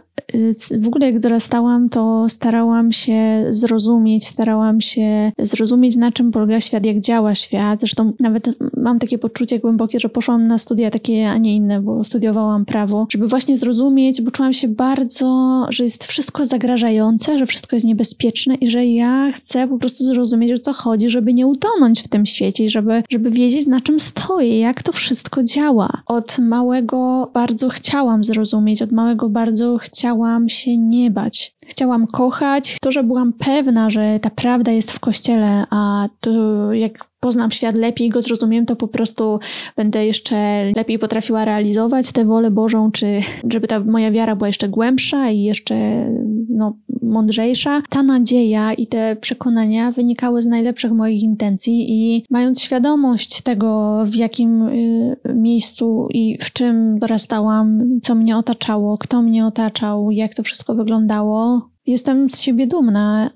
Speaker 1: w ogóle jak dorastałam, to starałam się zrozumieć, starałam się zrozumieć, na czym polega świat, jak działa świat. Zresztą nawet mam takie poczucie głębokie, że poszłam na studia takie, a nie inne, bo studiowałam prawo, żeby właśnie zrozumieć, bo czułam się bardzo, że jest wszystko zagrażające, że wszystko jest niebezpieczne i że ja chcę po prostu zrozumieć, o co chodzi, żeby nie utonąć w tym świecie i żeby, żeby wiedzieć, na czym stoję, jak to wszystko działa. Od małego bardzo chciałam zrozumieć, od małego bardzo chciałam się nie bać. Chciałam kochać, to, że byłam pewna, że ta prawda jest w kościele, a to jak poznam świat lepiej, go zrozumiem, to po prostu będę jeszcze lepiej potrafiła realizować tę wolę Bożą, czy żeby ta moja wiara była jeszcze głębsza i jeszcze no, mądrzejsza. Ta nadzieja i te przekonania wynikały z najlepszych moich intencji i mając świadomość tego, w jakim y, miejscu i w czym dorastałam, co mnie otaczało, kto mnie otaczał, jak to wszystko wyglądało, jestem z siebie dumna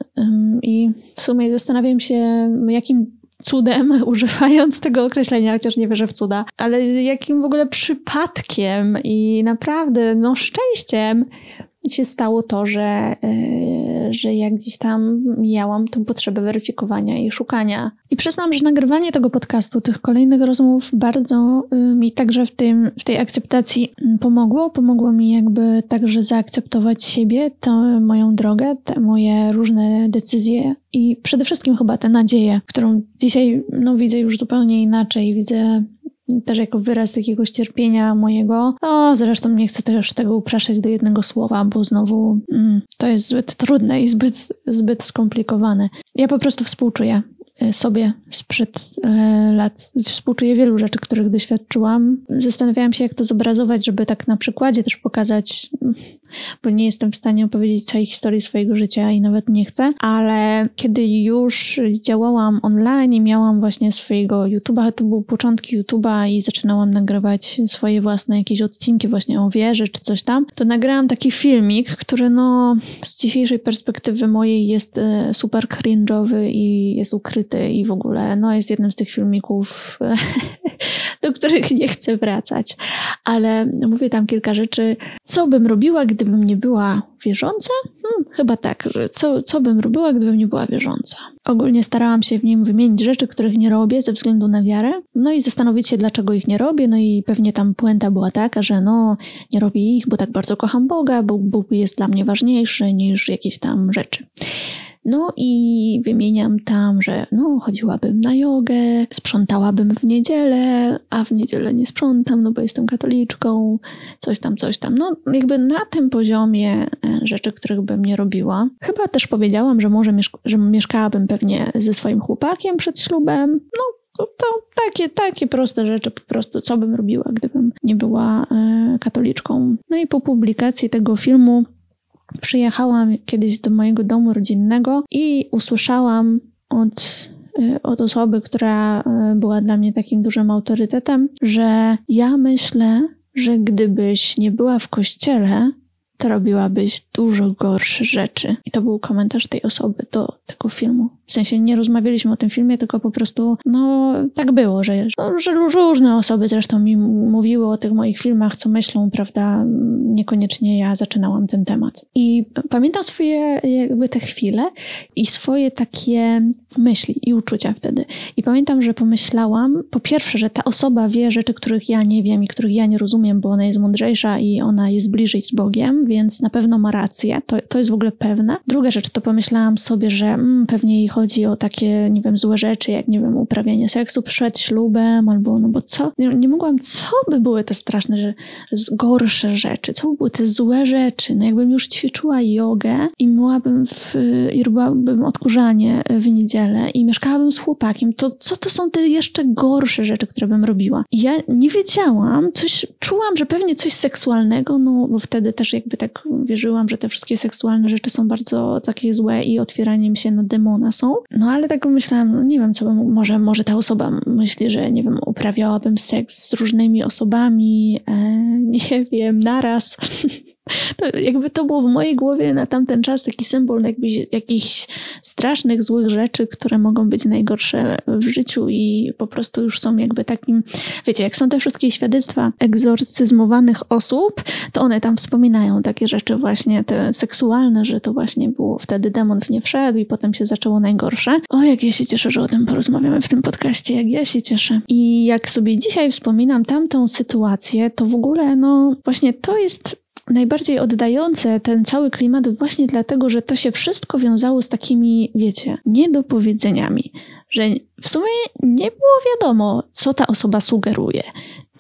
Speaker 1: i w sumie zastanawiam się, jakim cudem, używając tego określenia, chociaż nie wierzę w cuda, ale jakim w ogóle przypadkiem i naprawdę, no szczęściem się stało to, że, e, że jak gdzieś tam miałam tą potrzebę weryfikowania i szukania. I przyznam, że nagrywanie tego podcastu, tych kolejnych rozmów bardzo e, mi także w, tym, w tej akceptacji pomogło. Pomogło mi jakby także zaakceptować siebie, tę moją drogę, te moje różne decyzje i przede wszystkim chyba tę nadzieję, którą dzisiaj no, widzę już zupełnie inaczej. Widzę też jako wyraz jakiegoś cierpienia mojego. O, zresztą nie chcę też tego upraszać do jednego słowa, bo znowu mm, to jest zbyt trudne i zbyt, zbyt skomplikowane. Ja po prostu współczuję sobie sprzed e, lat. Współczuję wielu rzeczy, których doświadczyłam. Zastanawiałam się, jak to zobrazować, żeby tak na przykładzie też pokazać bo nie jestem w stanie opowiedzieć całej historii swojego życia i nawet nie chcę, ale kiedy już działałam online i miałam właśnie swojego YouTube'a, to były początki YouTube'a i zaczynałam nagrywać swoje własne jakieś odcinki właśnie o wierze czy coś tam, to nagrałam taki filmik, który no z dzisiejszej perspektywy mojej jest e, super cringe'owy i jest ukryty i w ogóle no jest jednym z tych filmików, do których nie chcę wracać, ale mówię tam kilka rzeczy, co bym robiła, gdy gdybym nie była wierząca? Hmm, chyba tak, że co, co bym robiła, gdybym nie była wierząca? Ogólnie starałam się w nim wymienić rzeczy, których nie robię ze względu na wiarę, no i zastanowić się, dlaczego ich nie robię, no i pewnie tam puenta była taka, że no, nie robię ich, bo tak bardzo kocham Boga, bo Bóg jest dla mnie ważniejszy niż jakieś tam rzeczy. No i wymieniam tam, że no, chodziłabym na jogę, sprzątałabym w niedzielę, a w niedzielę nie sprzątam, no bo jestem katoliczką, coś tam, coś tam. No jakby na tym poziomie e, rzeczy, których bym nie robiła. Chyba też powiedziałam, że może mieszk że mieszkałabym pewnie ze swoim chłopakiem przed ślubem. No to, to, takie, takie proste rzeczy po prostu, co bym robiła, gdybym nie była e, katoliczką. No i po publikacji tego filmu Przyjechałam kiedyś do mojego domu rodzinnego i usłyszałam od, y, od osoby, która y, była dla mnie takim dużym autorytetem, że ja myślę, że gdybyś nie była w kościele, to robiłabyś dużo gorsze rzeczy. I to był komentarz tej osoby do tego filmu. W sensie nie rozmawialiśmy o tym filmie, tylko po prostu, no, tak było, że, no, że różne osoby zresztą mi mówiły o tych moich filmach, co myślą, prawda? Niekoniecznie ja zaczynałam ten temat. I pamiętam swoje jakby te chwile i swoje takie myśli i uczucia wtedy. I pamiętam, że pomyślałam, po pierwsze, że ta osoba wie rzeczy, których ja nie wiem i których ja nie rozumiem, bo ona jest mądrzejsza i ona jest bliżej z Bogiem, więc na pewno ma rację. To, to jest w ogóle pewne. Druga rzecz, to pomyślałam sobie, że mm, pewnie jej chodzi o takie, nie wiem, złe rzeczy, jak, nie wiem, uprawianie seksu przed ślubem, albo, no bo co? Nie, nie mogłam, co by były te straszne, że, gorsze rzeczy, co by były te złe rzeczy? No jakbym już ćwiczyła jogę i mogłabym w, i robiłabym odkurzanie w niedzielę i mieszkałabym z chłopakiem, to co to są te jeszcze gorsze rzeczy, które bym robiła? I ja nie wiedziałam, coś, czułam, że pewnie coś seksualnego, no bo wtedy też jakby tak wierzyłam, że te wszystkie seksualne rzeczy są bardzo takie złe i otwieraniem się na demona są. No ale tak myślałam, no nie wiem, co bym, może, może ta osoba myśli, że nie wiem, uprawiałabym seks z różnymi osobami, e, nie wiem, naraz. To jakby to było w mojej głowie na tamten czas taki symbol jakby jakichś strasznych, złych rzeczy, które mogą być najgorsze w życiu i po prostu już są jakby takim, wiecie, jak są te wszystkie świadectwa egzorcyzmowanych osób, to one tam wspominają takie rzeczy właśnie te seksualne, że to właśnie było wtedy demon w nie wszedł i potem się zaczęło najgorsze. O, jak ja się cieszę, że o tym porozmawiamy w tym podcaście, jak ja się cieszę. I jak sobie dzisiaj wspominam tamtą sytuację, to w ogóle, no właśnie to jest najbardziej oddające ten cały klimat właśnie dlatego, że to się wszystko wiązało z takimi, wiecie, niedopowiedzeniami, że w sumie nie było wiadomo, co ta osoba sugeruje,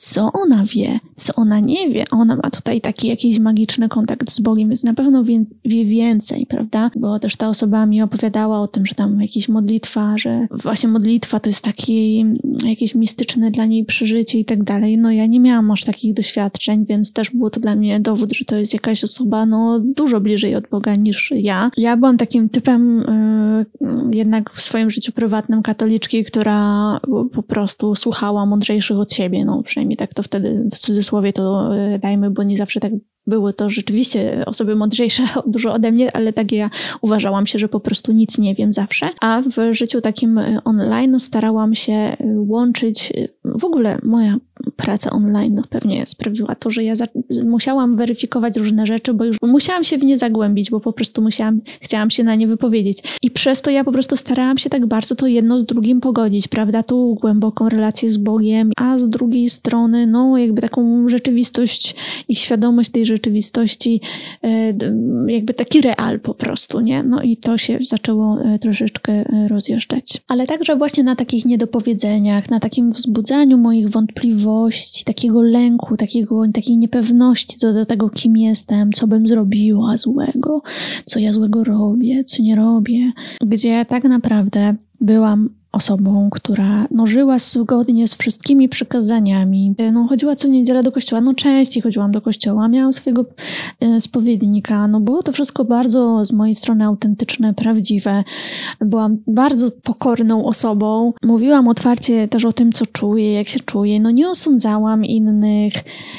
Speaker 1: co ona wie, co ona nie wie. Ona ma tutaj taki jakiś magiczny kontakt z Bogiem, więc na pewno wie, wie, więcej, prawda? Bo też ta osoba mi opowiadała o tym, że tam jakieś modlitwa, że właśnie modlitwa to jest takie jakieś mistyczne dla niej przeżycie i tak dalej. No ja nie miałam aż takich doświadczeń, więc też było to dla mnie dowód, że to jest jakaś osoba no dużo bliżej od Boga niż ja. Ja byłam takim typem yy, jednak w swoim życiu prywatnym katoliczki, która po prostu słuchała mądrzejszych od siebie, no przynajmniej przynajmniej tak to wtedy w cudzysłowie to e, dajmy, bo nie zawsze tak były to rzeczywiście osoby mądrzejsze dużo ode mnie, ale tak ja uważałam się, że po prostu nic nie wiem zawsze. A w życiu takim e, online starałam się e, łączyć w ogóle moja praca online no, pewnie sprawiła to, że ja musiałam weryfikować różne rzeczy, bo już musiałam się w nie zagłębić, bo po prostu musiałam, chciałam się na nie wypowiedzieć. I przez to ja po prostu starałam się tak bardzo to jedno z drugim pogodzić, prawda? Tu głęboką relację z Bogiem, a z drugiej strony, no jakby taką rzeczywistość i świadomość tej rzeczywistości, e, jakby taki real po prostu, nie? No i to się zaczęło e, troszeczkę e, rozjeżdżać. Ale także właśnie na takich niedopowiedzeniach, na takim moich wątpliwości, takiego lęku, takiego, takiej niepewności co do tego, kim jestem, co bym zrobiła złego, co ja złego robię, co nie robię, gdzie tak naprawdę byłam osobą, która no, żyła zgodnie z wszystkimi przykazaniami. No, chodziła co niedzielę do kościoła, no częściej chodziłam do kościoła, miałam swojego e, spowiednika, no było to wszystko bardzo z mojej strony autentyczne, prawdziwe. Byłam bardzo pokorną osobą. Mówiłam otwarcie też o tym, co czuję, jak się czuję. No nie osądzałam innych.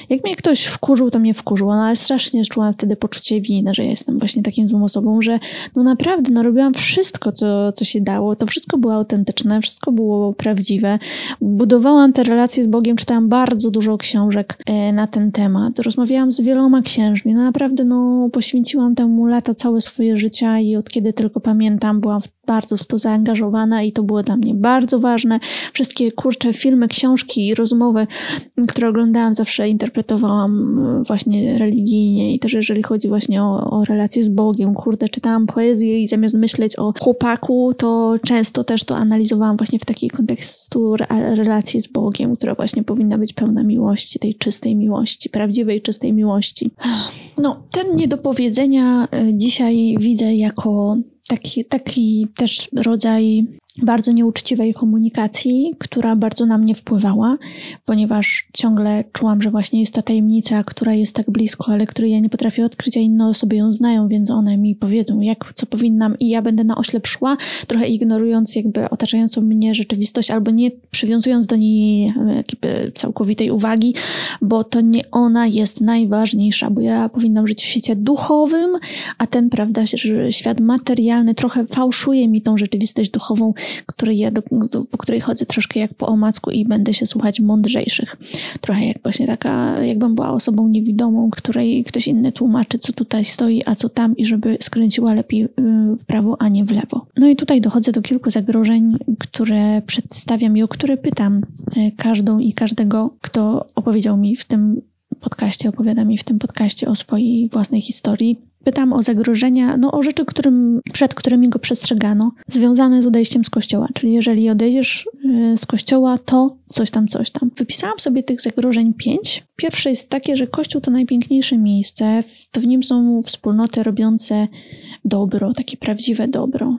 Speaker 1: Jak mnie ktoś wkurzył, to mnie wkurzył, no, ale strasznie czułam wtedy poczucie winy, że jestem właśnie takim złą osobą, że no naprawdę, no robiłam wszystko, co, co się dało. To wszystko było autentyczne wszystko było prawdziwe. Budowałam te relacje z Bogiem, czytałam bardzo dużo książek e, na ten temat. Rozmawiałam z wieloma księżmi. No naprawdę no, poświęciłam temu lata całe swoje życia i od kiedy tylko pamiętam, byłam w bardzo w to zaangażowana i to było dla mnie bardzo ważne. Wszystkie kurcze filmy, książki i rozmowy, które oglądałam, zawsze interpretowałam e, właśnie religijnie i też jeżeli chodzi właśnie o, o relacje z Bogiem. Kurde, czytałam poezję i zamiast myśleć o chłopaku, to często też to analizowałam właśnie w takiej kontekstu relacji z Bogiem, która właśnie powinna być pełna miłości, tej czystej miłości, prawdziwej, czystej miłości. No, ten nie do powiedzenia e, dzisiaj widzę jako taki, taki też rodzaj bardzo nieuczciwej komunikacji, która bardzo na mnie wpływała, ponieważ ciągle czułam, że właśnie jest ta tajemnica, która jest tak blisko, ale której ja nie potrafię odkryć, a inne osoby ją znają, więc one mi powiedzą, jak, co powinnam i ja będę na oślep szła, trochę ignorując jakby otaczającą mnie rzeczywistość albo nie przywiązując do niej jakby całkowitej uwagi, bo to nie ona jest najważniejsza, bo ja powinnam żyć w świecie duchowym, a ten, prawda, świat materialny trochę fałszuje mi tą rzeczywistość duchową, której ja do, do, po której chodzę troszkę jak po omacku i będę się słuchać mądrzejszych. Trochę jak właśnie taka, jakbym była osobą niewidomą, której ktoś inny tłumaczy, co tutaj stoi, a co tam i żeby skręciła lepiej y, w prawo, a nie w lewo. No i tutaj dochodzę do kilku zagrożeń, które przedstawiam i o które pytam y, każdą i każdego, kto opowiedział mi w tym podcaście, opowiada mi w tym podcaście o swojej własnej historii pytam o zagrożenia, no o rzeczy, którym, przed którymi go przestrzegano, związane z odejściem z kościoła. Czyli jeżeli odejdziesz y, z kościoła, to coś tam, coś tam. Wypisałam sobie tych zagrożeń pięć. Pierwsze jest takie, że kościół to najpiękniejsze miejsce, to w nim są wspólnoty robiące dobro, takie prawdziwe dobro.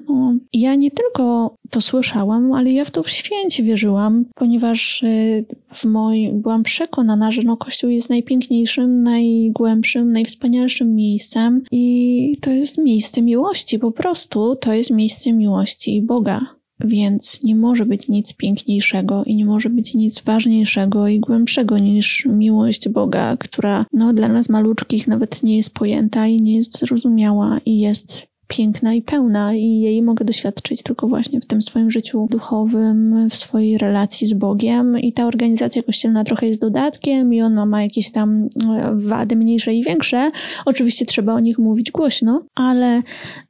Speaker 1: Ja nie tylko to słyszałam, ale ja w to święcie wierzyłam, ponieważ y, w moim, byłam przekonana, że no, Kościół jest najpiękniejszym, najgłębszym, najwspanialszym miejscem i to jest miejsce miłości, po prostu to jest miejsce miłości Boga. Więc nie może być nic piękniejszego i nie może być nic ważniejszego i głębszego niż miłość Boga, która no, dla nas maluczkich nawet nie jest pojęta i nie jest zrozumiała i jest piękna i pełna i jej mogę doświadczyć tylko właśnie w tym swoim życiu duchowym, w swojej relacji z Bogiem i ta organizacja kościelna trochę jest dodatkiem i ona ma jakieś tam e, wady mniejsze i większe. Oczywiście trzeba o nich mówić głośno, ale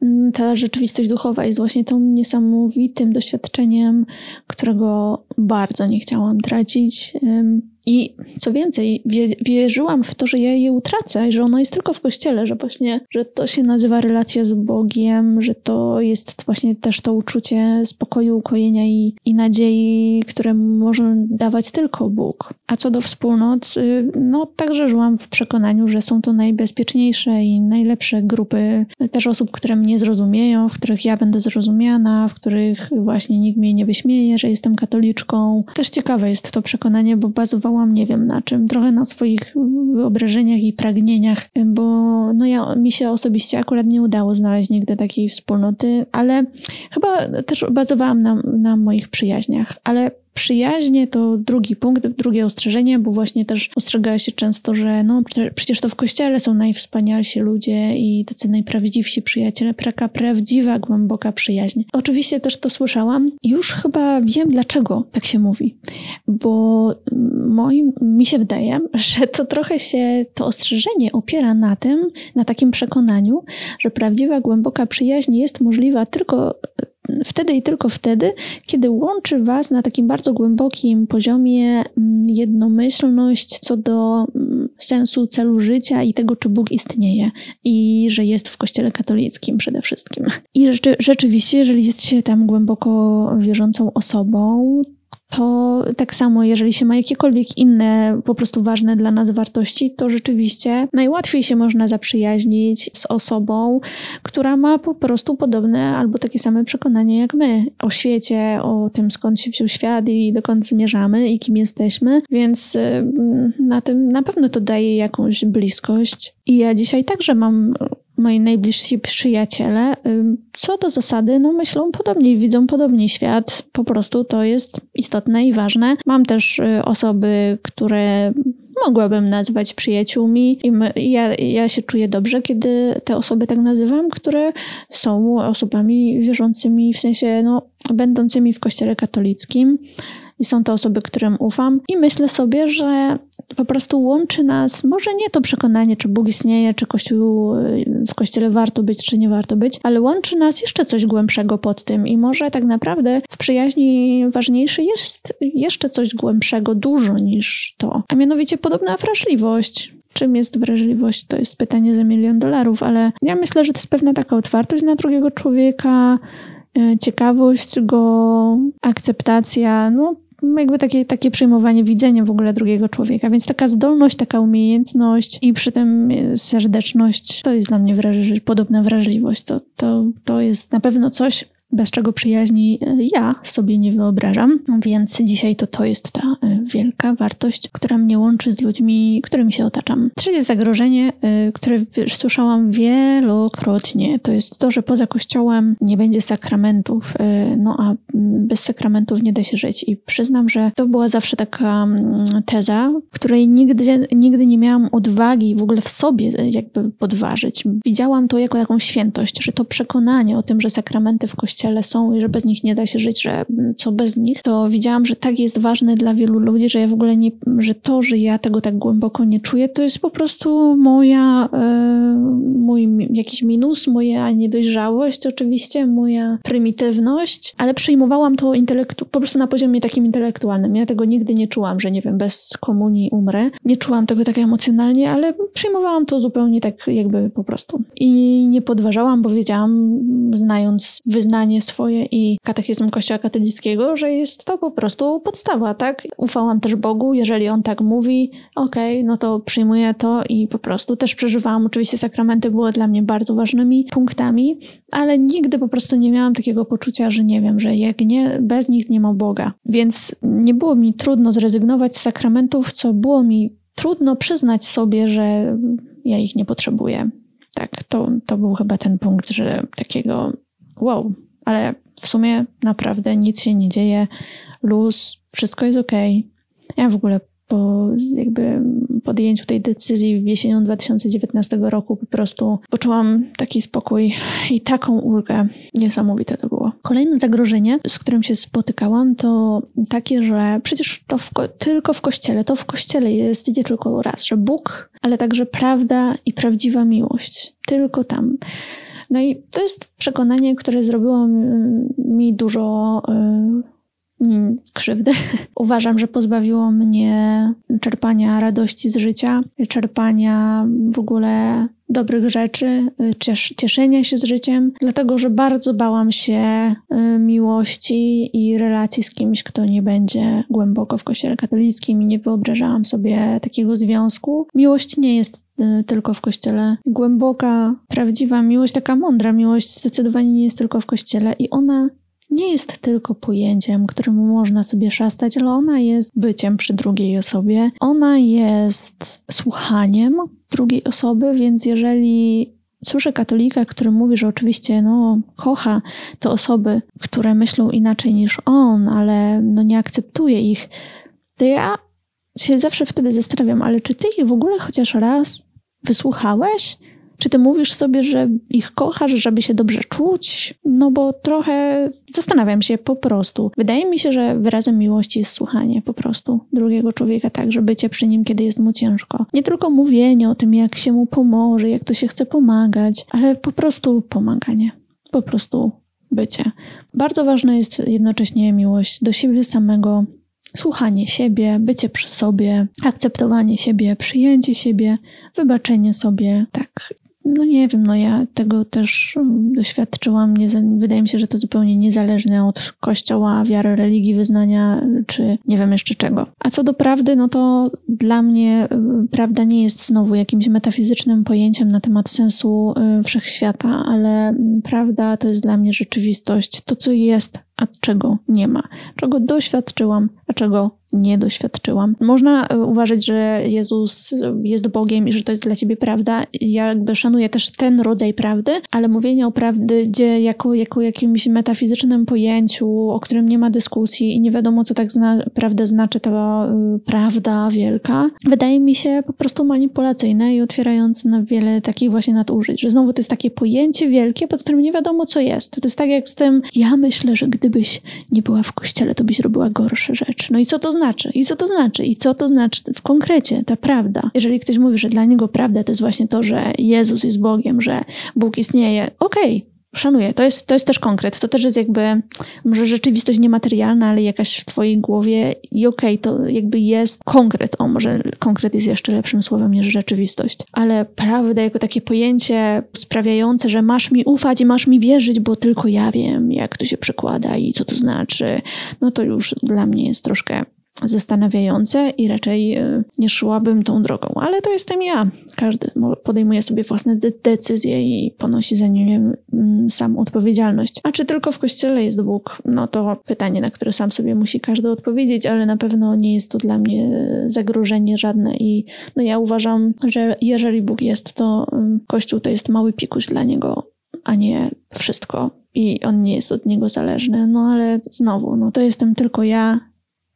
Speaker 1: mm, ta rzeczywistość duchowa jest właśnie tą niesamowitym doświadczeniem, którego bardzo nie chciałam tracić i co więcej, wierzyłam w to, że ja je utracę, że ono jest tylko w kościele, że właśnie, że to się nazywa relacja z Bogiem, że to jest właśnie też to uczucie spokoju, ukojenia i, i nadziei, które może dawać tylko Bóg. A co do wspólnot, y, no także żyłam w przekonaniu, że są to najbezpieczniejsze i najlepsze grupy też osób, które mnie zrozumieją, w których ja będę zrozumiana, w których właśnie nikt mnie nie wyśmieje, że jestem katoliczką. Też ciekawe jest to przekonanie, bo bazowało nie wiem na czym, trochę na swoich wyobrażeniach i pragnieniach, bo no ja, mi się osobiście akurat nie udało znaleźć nigdy takiej wspólnoty, ale chyba też bazowałam na, na moich przyjaźniach, ale Przyjaźnie to drugi punkt, drugie ostrzeżenie, bo właśnie też ostrzega się często, że no przecież to w kościele są najwspanialsi ludzie i tacy najprawdziwsi przyjaciele, taka prawdziwa, głęboka przyjaźń. Oczywiście też to słyszałam. Już chyba wiem, dlaczego tak się mówi, bo moim, mi się wydaje, że to trochę się, to ostrzeżenie opiera na tym, na takim przekonaniu, że prawdziwa, głęboka przyjaźń jest możliwa tylko wtedy i tylko wtedy, kiedy łączy Was na takim bardzo głębokim poziomie mm, jednomyślność co do mm, sensu, celu życia i tego, czy Bóg istnieje i że jest w Kościele katolickim przede wszystkim. I rzeczywiście, jeżeli jest się tam głęboko wierzącą osobą, to tak samo, jeżeli się ma jakiekolwiek inne, po prostu ważne dla nas wartości, to rzeczywiście najłatwiej się można zaprzyjaźnić z osobą, która ma po prostu podobne albo takie same przekonania jak my o świecie, o tym skąd się wziął świat i dokąd zmierzamy i kim jesteśmy, więc mm, na tym na pewno to daje jakąś bliskość. I ja dzisiaj także mam moi najbliżsi przyjaciele, co do zasady, no myślą podobnie, widzą podobnie świat. Po prostu to jest istotne i ważne. Mam też y, osoby, które mogłabym nazwać przyjaciółmi i ja, ja się czuję dobrze, kiedy te osoby tak nazywam, które są osobami wierzącymi, w sensie no, będącymi w kościele katolickim i są to osoby, którym ufam i myślę sobie, że po prostu łączy nas, może nie to przekonanie, czy Bóg istnieje, czy Kościół, w Kościele warto być, czy nie warto być, ale łączy nas jeszcze coś głębszego pod tym i może tak naprawdę w przyjaźni ważniejsze jest jeszcze coś głębszego, dużo niż to, a mianowicie podobna wrażliwość, czym jest wrażliwość, to jest pytanie za milion dolarów, ale ja myślę, że to jest pewna taka otwartość na drugiego człowieka, e, ciekawość go, akceptacja, no jakby takie, takie przyjmowanie, widzenie w ogóle drugiego człowieka. Więc taka zdolność, taka umiejętność i przy tym serdeczność to jest dla mnie wraż podobna wrażliwość. To, to, to jest na pewno coś, bez czego przyjaźni e, ja sobie nie wyobrażam. Więc dzisiaj to to jest ta e, wielka wartość, która mnie łączy z ludźmi, którymi się otaczam. Trzecie zagrożenie, e, które słyszałam wielokrotnie, to jest to, że poza kościołem nie będzie sakramentów, no a bez sakramentów nie da się żyć. I przyznam, że to była zawsze taka teza, której nigdy, nigdy nie miałam odwagi w ogóle w sobie jakby podważyć. Widziałam to jako jakąś świętość, że to przekonanie o tym, że sakramenty w kościele kościele są i że bez nich nie da się żyć, że co bez nich, to widziałam, że tak jest ważne dla wielu ludzi, że ja w ogóle nie, że to, że ja tego tak głęboko nie czuję, to jest po prostu moja, e, mój jakiś minus, moja niedojrzałość oczywiście, moja prymitywność, ale przyjmowałam to intelektu, po prostu na poziomie takim intelektualnym. Ja tego nigdy nie czułam, że nie wiem, bez komunii umrę. Nie czułam tego tak emocjonalnie, ale przyjmowałam to zupełnie tak jakby po prostu. I nie podważałam, bo wiedziałam, znając wyznanie wyznanie swoje i katechizm Kościoła katolickiego, że jest to po prostu podstawa, tak? Ufałam też Bogu, jeżeli On tak mówi, okej, okay, no to przyjmuję to i po prostu też przeżywałam. Oczywiście sakramenty były dla mnie bardzo ważnymi punktami, ale nigdy po prostu nie miałam takiego poczucia, że nie wiem, że jak nie, bez nich nie ma Boga. Więc nie było mi trudno zrezygnować z sakramentów, co było mi trudno przyznać sobie, że ja ich nie potrzebuję. Tak, to, to był chyba ten punkt, że takiego wow, ale w sumie naprawdę nic się nie dzieje, luz, wszystko jest ok. Ja w ogóle po jakby podjęciu tej decyzji w jesienią 2019 roku po prostu poczułam taki spokój i taką ulgę. Niesamowite to było. Kolejne zagrożenie, z którym się spotykałam, to takie, że przecież to w tylko w kościele, to w kościele jest nie tylko raz, że Bóg, ale także prawda i prawdziwa miłość. Tylko tam. No i to jest przekonanie, które zrobiło mi dużo. Yy, Mm, krzywdy. Uważam, że pozbawiło mnie czerpania radości z życia, czerpania w ogóle dobrych rzeczy, ciesz cieszenia się z życiem, dlatego że bardzo bałam się y, miłości i relacji z kimś, kto nie będzie głęboko w kościele katolickim i nie wyobrażałam sobie takiego związku. Miłość nie jest y, tylko w kościele. Głęboka, prawdziwa miłość, taka mądra miłość zdecydowanie nie jest tylko w kościele i ona nie jest tylko pojęciem, którym można sobie szastać, ale ona jest byciem przy drugiej osobie. Ona jest słuchaniem drugiej osoby, więc jeżeli słyszę katolika, który mówi, że oczywiście no, kocha te osoby, które myślą inaczej niż on, ale no, nie akceptuje ich, to ja się zawsze wtedy zastanawiam, ale czy ty je w ogóle chociaż raz wysłuchałeś? Czy ty mówisz sobie, że ich kochasz, żeby się dobrze czuć? No bo trochę zastanawiam się po prostu. Wydaje mi się, że wyrazem miłości jest słuchanie po prostu drugiego człowieka, tak, że bycie przy nim, kiedy jest mu ciężko. Nie tylko mówienie o tym, jak się mu pomoże, jak to się chce pomagać, ale po prostu pomaganie. Po prostu bycie. Bardzo ważna jest jednocześnie miłość do siebie samego, słuchanie siebie, bycie przy sobie, akceptowanie siebie, przyjęcie siebie, wybaczenie sobie. Tak, no nie wiem, no ja tego też um, doświadczyłam. Nie, wydaje mi się, że to zupełnie niezależne od kościoła, wiary, religii, wyznania, czy nie wiem jeszcze czego. A co do prawdy, no to dla mnie y, prawda nie jest znowu jakimś metafizycznym pojęciem na temat sensu y, wszechświata, ale mm, prawda to jest dla mnie rzeczywistość, to co jest, a czego nie ma, czego doświadczyłam, czego nie doświadczyłam. Można e, uważać, że Jezus jest Bogiem i że to jest dla ciebie prawda. Ja jakby szanuję też ten rodzaj prawdy, ale mówienie o prawdzie jako, jako jakimś metafizycznym pojęciu, o którym nie ma dyskusji i nie wiadomo, co tak naprawdę znaczy ta y, prawda wielka, wydaje mi się po prostu manipulacyjne i otwierające na wiele takich właśnie nadużyć, że znowu to jest takie pojęcie wielkie, pod którym nie wiadomo, co jest. To jest tak jak z tym, ja myślę, że gdybyś nie była w kościele, to byś robiła gorsze rzeczy. No i co to znaczy? I co to znaczy? I co to znaczy w konkrecie ta prawda? Jeżeli ktoś mówi, że dla niego prawda to jest właśnie to, że Jezus jest Bogiem, że Bóg istnieje, okej, okay, szanuję. To jest, to jest też konkret. To też jest jakby może rzeczywistość niematerialna, ale jakaś w twojej głowie i okej, okay, to jakby jest konkret. O, może konkret jest jeszcze lepszym słowem niż rzeczywistość. Ale prawda jako takie pojęcie sprawiające, że masz mi ufać i masz mi wierzyć, bo tylko ja wiem, jak to się przekłada i co to znaczy, no to już dla mnie jest troszkę zastanawiające i raczej e, nie szłabym tą drogą. Ale to jestem ja. Każdy podejmuje sobie własne decyzje i ponosi za nie mm, sam odpowiedzialność. A czy tylko w kościele jest Bóg? No to pytanie, na które sam sobie musi każdy odpowiedzieć, ale na pewno nie jest to dla mnie zagrożenie żadne i no ja uważam, że jeżeli Bóg jest, to mm, Kościół to jest mały pikuś dla Niego, a nie wszystko i on nie jest od niego zależny. No ale znowu, no to jestem tylko ja,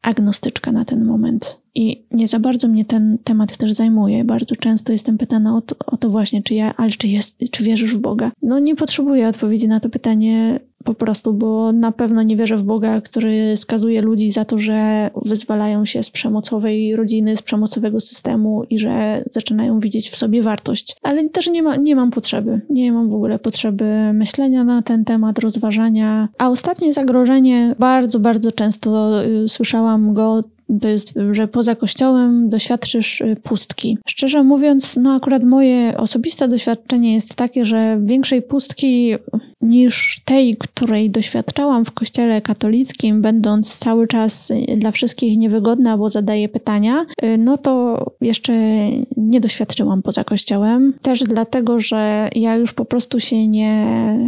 Speaker 1: agnostyczka na ten moment. I nie za bardzo mnie ten temat też zajmuje. Bardzo często jestem pytana o to, o to właśnie, czy ja, ale czy, jest, czy wierzysz w Boga? No nie potrzebuję odpowiedzi na to pytanie po prostu, bo na pewno nie wierzę w Boga, który skazuje ludzi za to, że wyzwalają się z przemocowej rodziny, z przemocowego systemu i że zaczynają widzieć w sobie wartość. Ale też nie, ma, nie mam potrzeby. Nie mam w ogóle potrzeby myślenia na ten temat, rozważania. A ostatnie zagrożenie, bardzo, bardzo często y, słyszałam go to jest, że poza kościołem doświadczysz y, pustki. Szczerze mówiąc, no akurat moje osobiste doświadczenie jest takie, że większej pustki niż tej, której doświadczałam w kościele katolickim, będąc cały czas dla wszystkich niewygodna, bo zadaję pytania, y, no to jeszcze nie doświadczyłam poza kościołem. Też dlatego, że ja już po prostu się nie,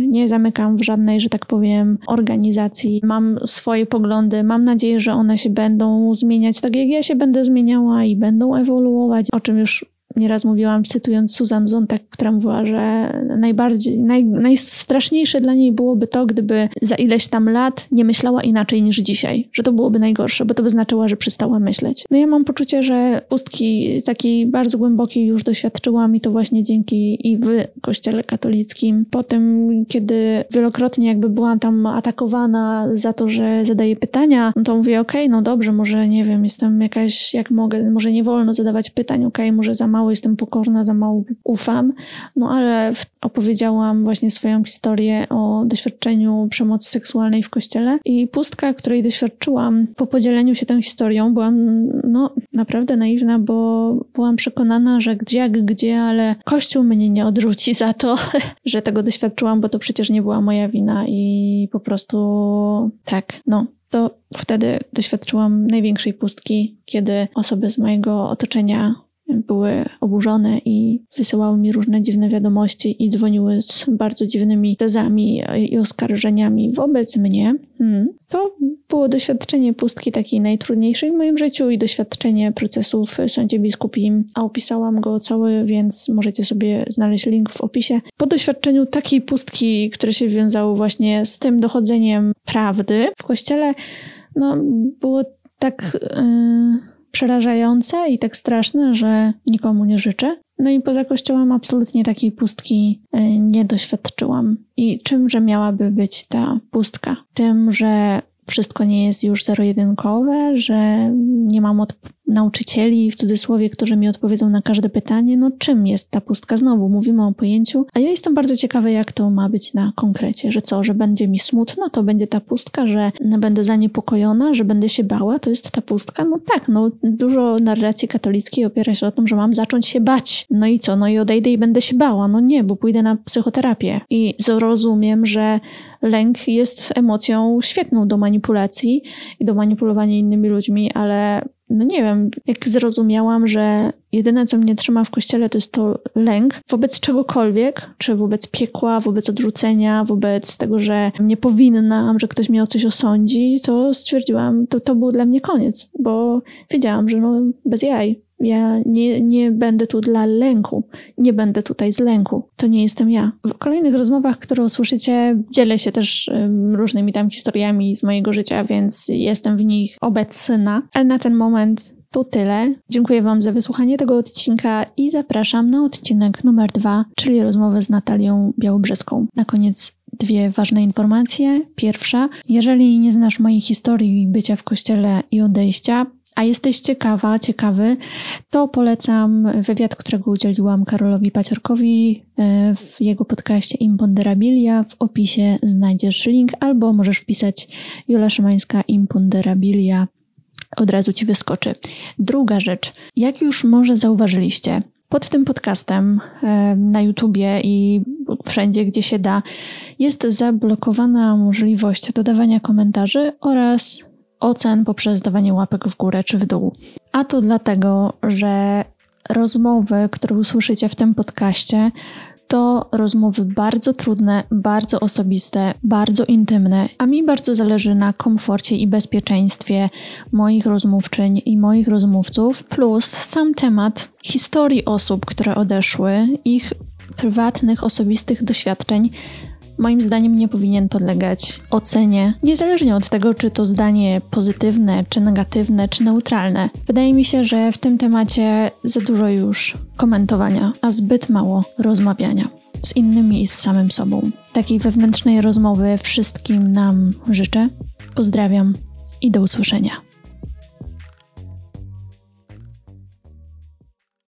Speaker 1: nie zamykam w żadnej, że tak powiem, organizacji. Mam swoje poglądy, mam nadzieję, że one się będą zmieniać tak, jak ja się będę zmieniała i będą ewoluować, o czym już nieraz mówiłam, cytując Susan Zontag, która mówiła, że najbardziej, naj, najstraszniejsze dla niej byłoby to, gdyby za ileś tam lat nie myślała inaczej niż dzisiaj. Że to byłoby najgorsze, bo to by znaczyło, że przestała myśleć. No ja mam poczucie, że pustki takiej bardzo głębokiej już doświadczyłam i to właśnie dzięki i w kościele katolickim. Potem, kiedy wielokrotnie jakby byłam tam atakowana za to, że zadaję pytania, no to mówię, okej, okay, no dobrze, może nie wiem, jestem jakaś, jak mogę, może nie wolno zadawać pytań, okej, okay, może za mało jestem pokorna, za mało ufam, no ale opowiedziałam właśnie swoją historię o doświadczeniu przemocy seksualnej w kościele i pustka, której doświadczyłam po podzieleniu się tą historią, byłam no naprawdę naiwna, bo byłam przekonana, że gdzie jak gdzie, ale Kościół mnie nie odrzuci za to, że tego doświadczyłam, bo to przecież nie była moja wina i po prostu tak, no. To wtedy doświadczyłam największej pustki, kiedy osoby z mojego otoczenia były oburzone i wysyłały mi różne dziwne wiadomości i dzwoniły z bardzo dziwnymi tezami i oskarżeniami wobec mnie. Hmm. To było doświadczenie pustki takiej najtrudniejszej w moim życiu i doświadczenie procesu w sądzie biskupim, a opisałam go cały, więc możecie sobie znaleźć link w opisie. Po doświadczeniu takiej pustki, które się wiązało właśnie z tym dochodzeniem prawdy w kościele, no było tak... Yy przerażające i tak straszne, że nikomu nie życzę. No i poza kościołem absolutnie takiej pustki e, nie doświadczyłam. I czymże miałaby być ta pustka? Tym, że wszystko nie jest już zero-jedynkowe, że nie mam od nauczycieli, w cudzysłowie, którzy mi odpowiedzą na każde pytanie, no czym jest ta pustka? Znowu mówimy o pojęciu, a ja jestem bardzo ciekawa, jak to ma być na konkrecie, że co, że będzie mi smutno, to będzie ta pustka, że będę zaniepokojona, że będę się bała, to jest ta pustka? No tak, no dużo narracji katolickiej opiera się o tym, że mam zacząć się bać. No i co, no i odejdę i będę się bała. No nie, bo pójdę na psychoterapię i zrozumiem, że lęk jest emocją świetną do manipulacji i do manipulowania innymi ludźmi, ale no nie wiem, jak zrozumiałam, że jedyne, co mnie trzyma w kościele, to jest to lęk wobec czegokolwiek, czy wobec piekła, wobec odrzucenia, wobec tego, że nie powinnam, że ktoś mnie o coś osądzi, to stwierdziłam, to, to był dla mnie koniec, bo wiedziałam, że no bez jaj. Ja nie, nie będę tu dla lęku. Nie będę tutaj z lęku. To nie jestem ja. W kolejnych rozmowach, które usłyszycie, dzielę się też różnymi tam historiami z mojego życia, więc jestem w nich obecna. Ale na ten moment to tyle. Dziękuję Wam za wysłuchanie tego odcinka i zapraszam na odcinek numer dwa, czyli rozmowę z Natalią Białobrzeską. Na koniec dwie ważne informacje. Pierwsza, jeżeli nie znasz mojej historii bycia w kościele i odejścia, a jesteś ciekawa, ciekawy, to polecam wywiad, którego udzieliłam Karolowi Paciorkowi e, w jego podcaście Imponderabilia. W opisie znajdziesz link, albo możesz wpisać Jola Szymańska Imponderabilia. Od razu ci wyskoczy. Druga rzecz, jak już może zauważyliście, pod tym podcastem e, na YouTubie i wszędzie, gdzie się da, jest zablokowana możliwość dodawania komentarzy oraz ocen poprzez dawanie łapek w górę czy w dół. A to dlatego, że rozmowy, które usłyszycie w tym podcaście, to rozmowy bardzo trudne, bardzo osobiste, bardzo intymne, a mi bardzo zależy na komforcie i bezpieczeństwie moich rozmówczyń i moich rozmówców, plus sam temat historii osób, które odeszły, ich prywatnych, osobistych doświadczeń moim zdaniem nie powinien podlegać ocenie, niezależnie od tego, czy to zdanie pozytywne, czy negatywne, czy neutralne. Wydaje mi się, że w tym temacie za dużo już komentowania, a zbyt mało rozmawiania z innymi i z samym sobą. Takiej wewnętrznej rozmowy wszystkim nam życzę. Pozdrawiam i do usłyszenia.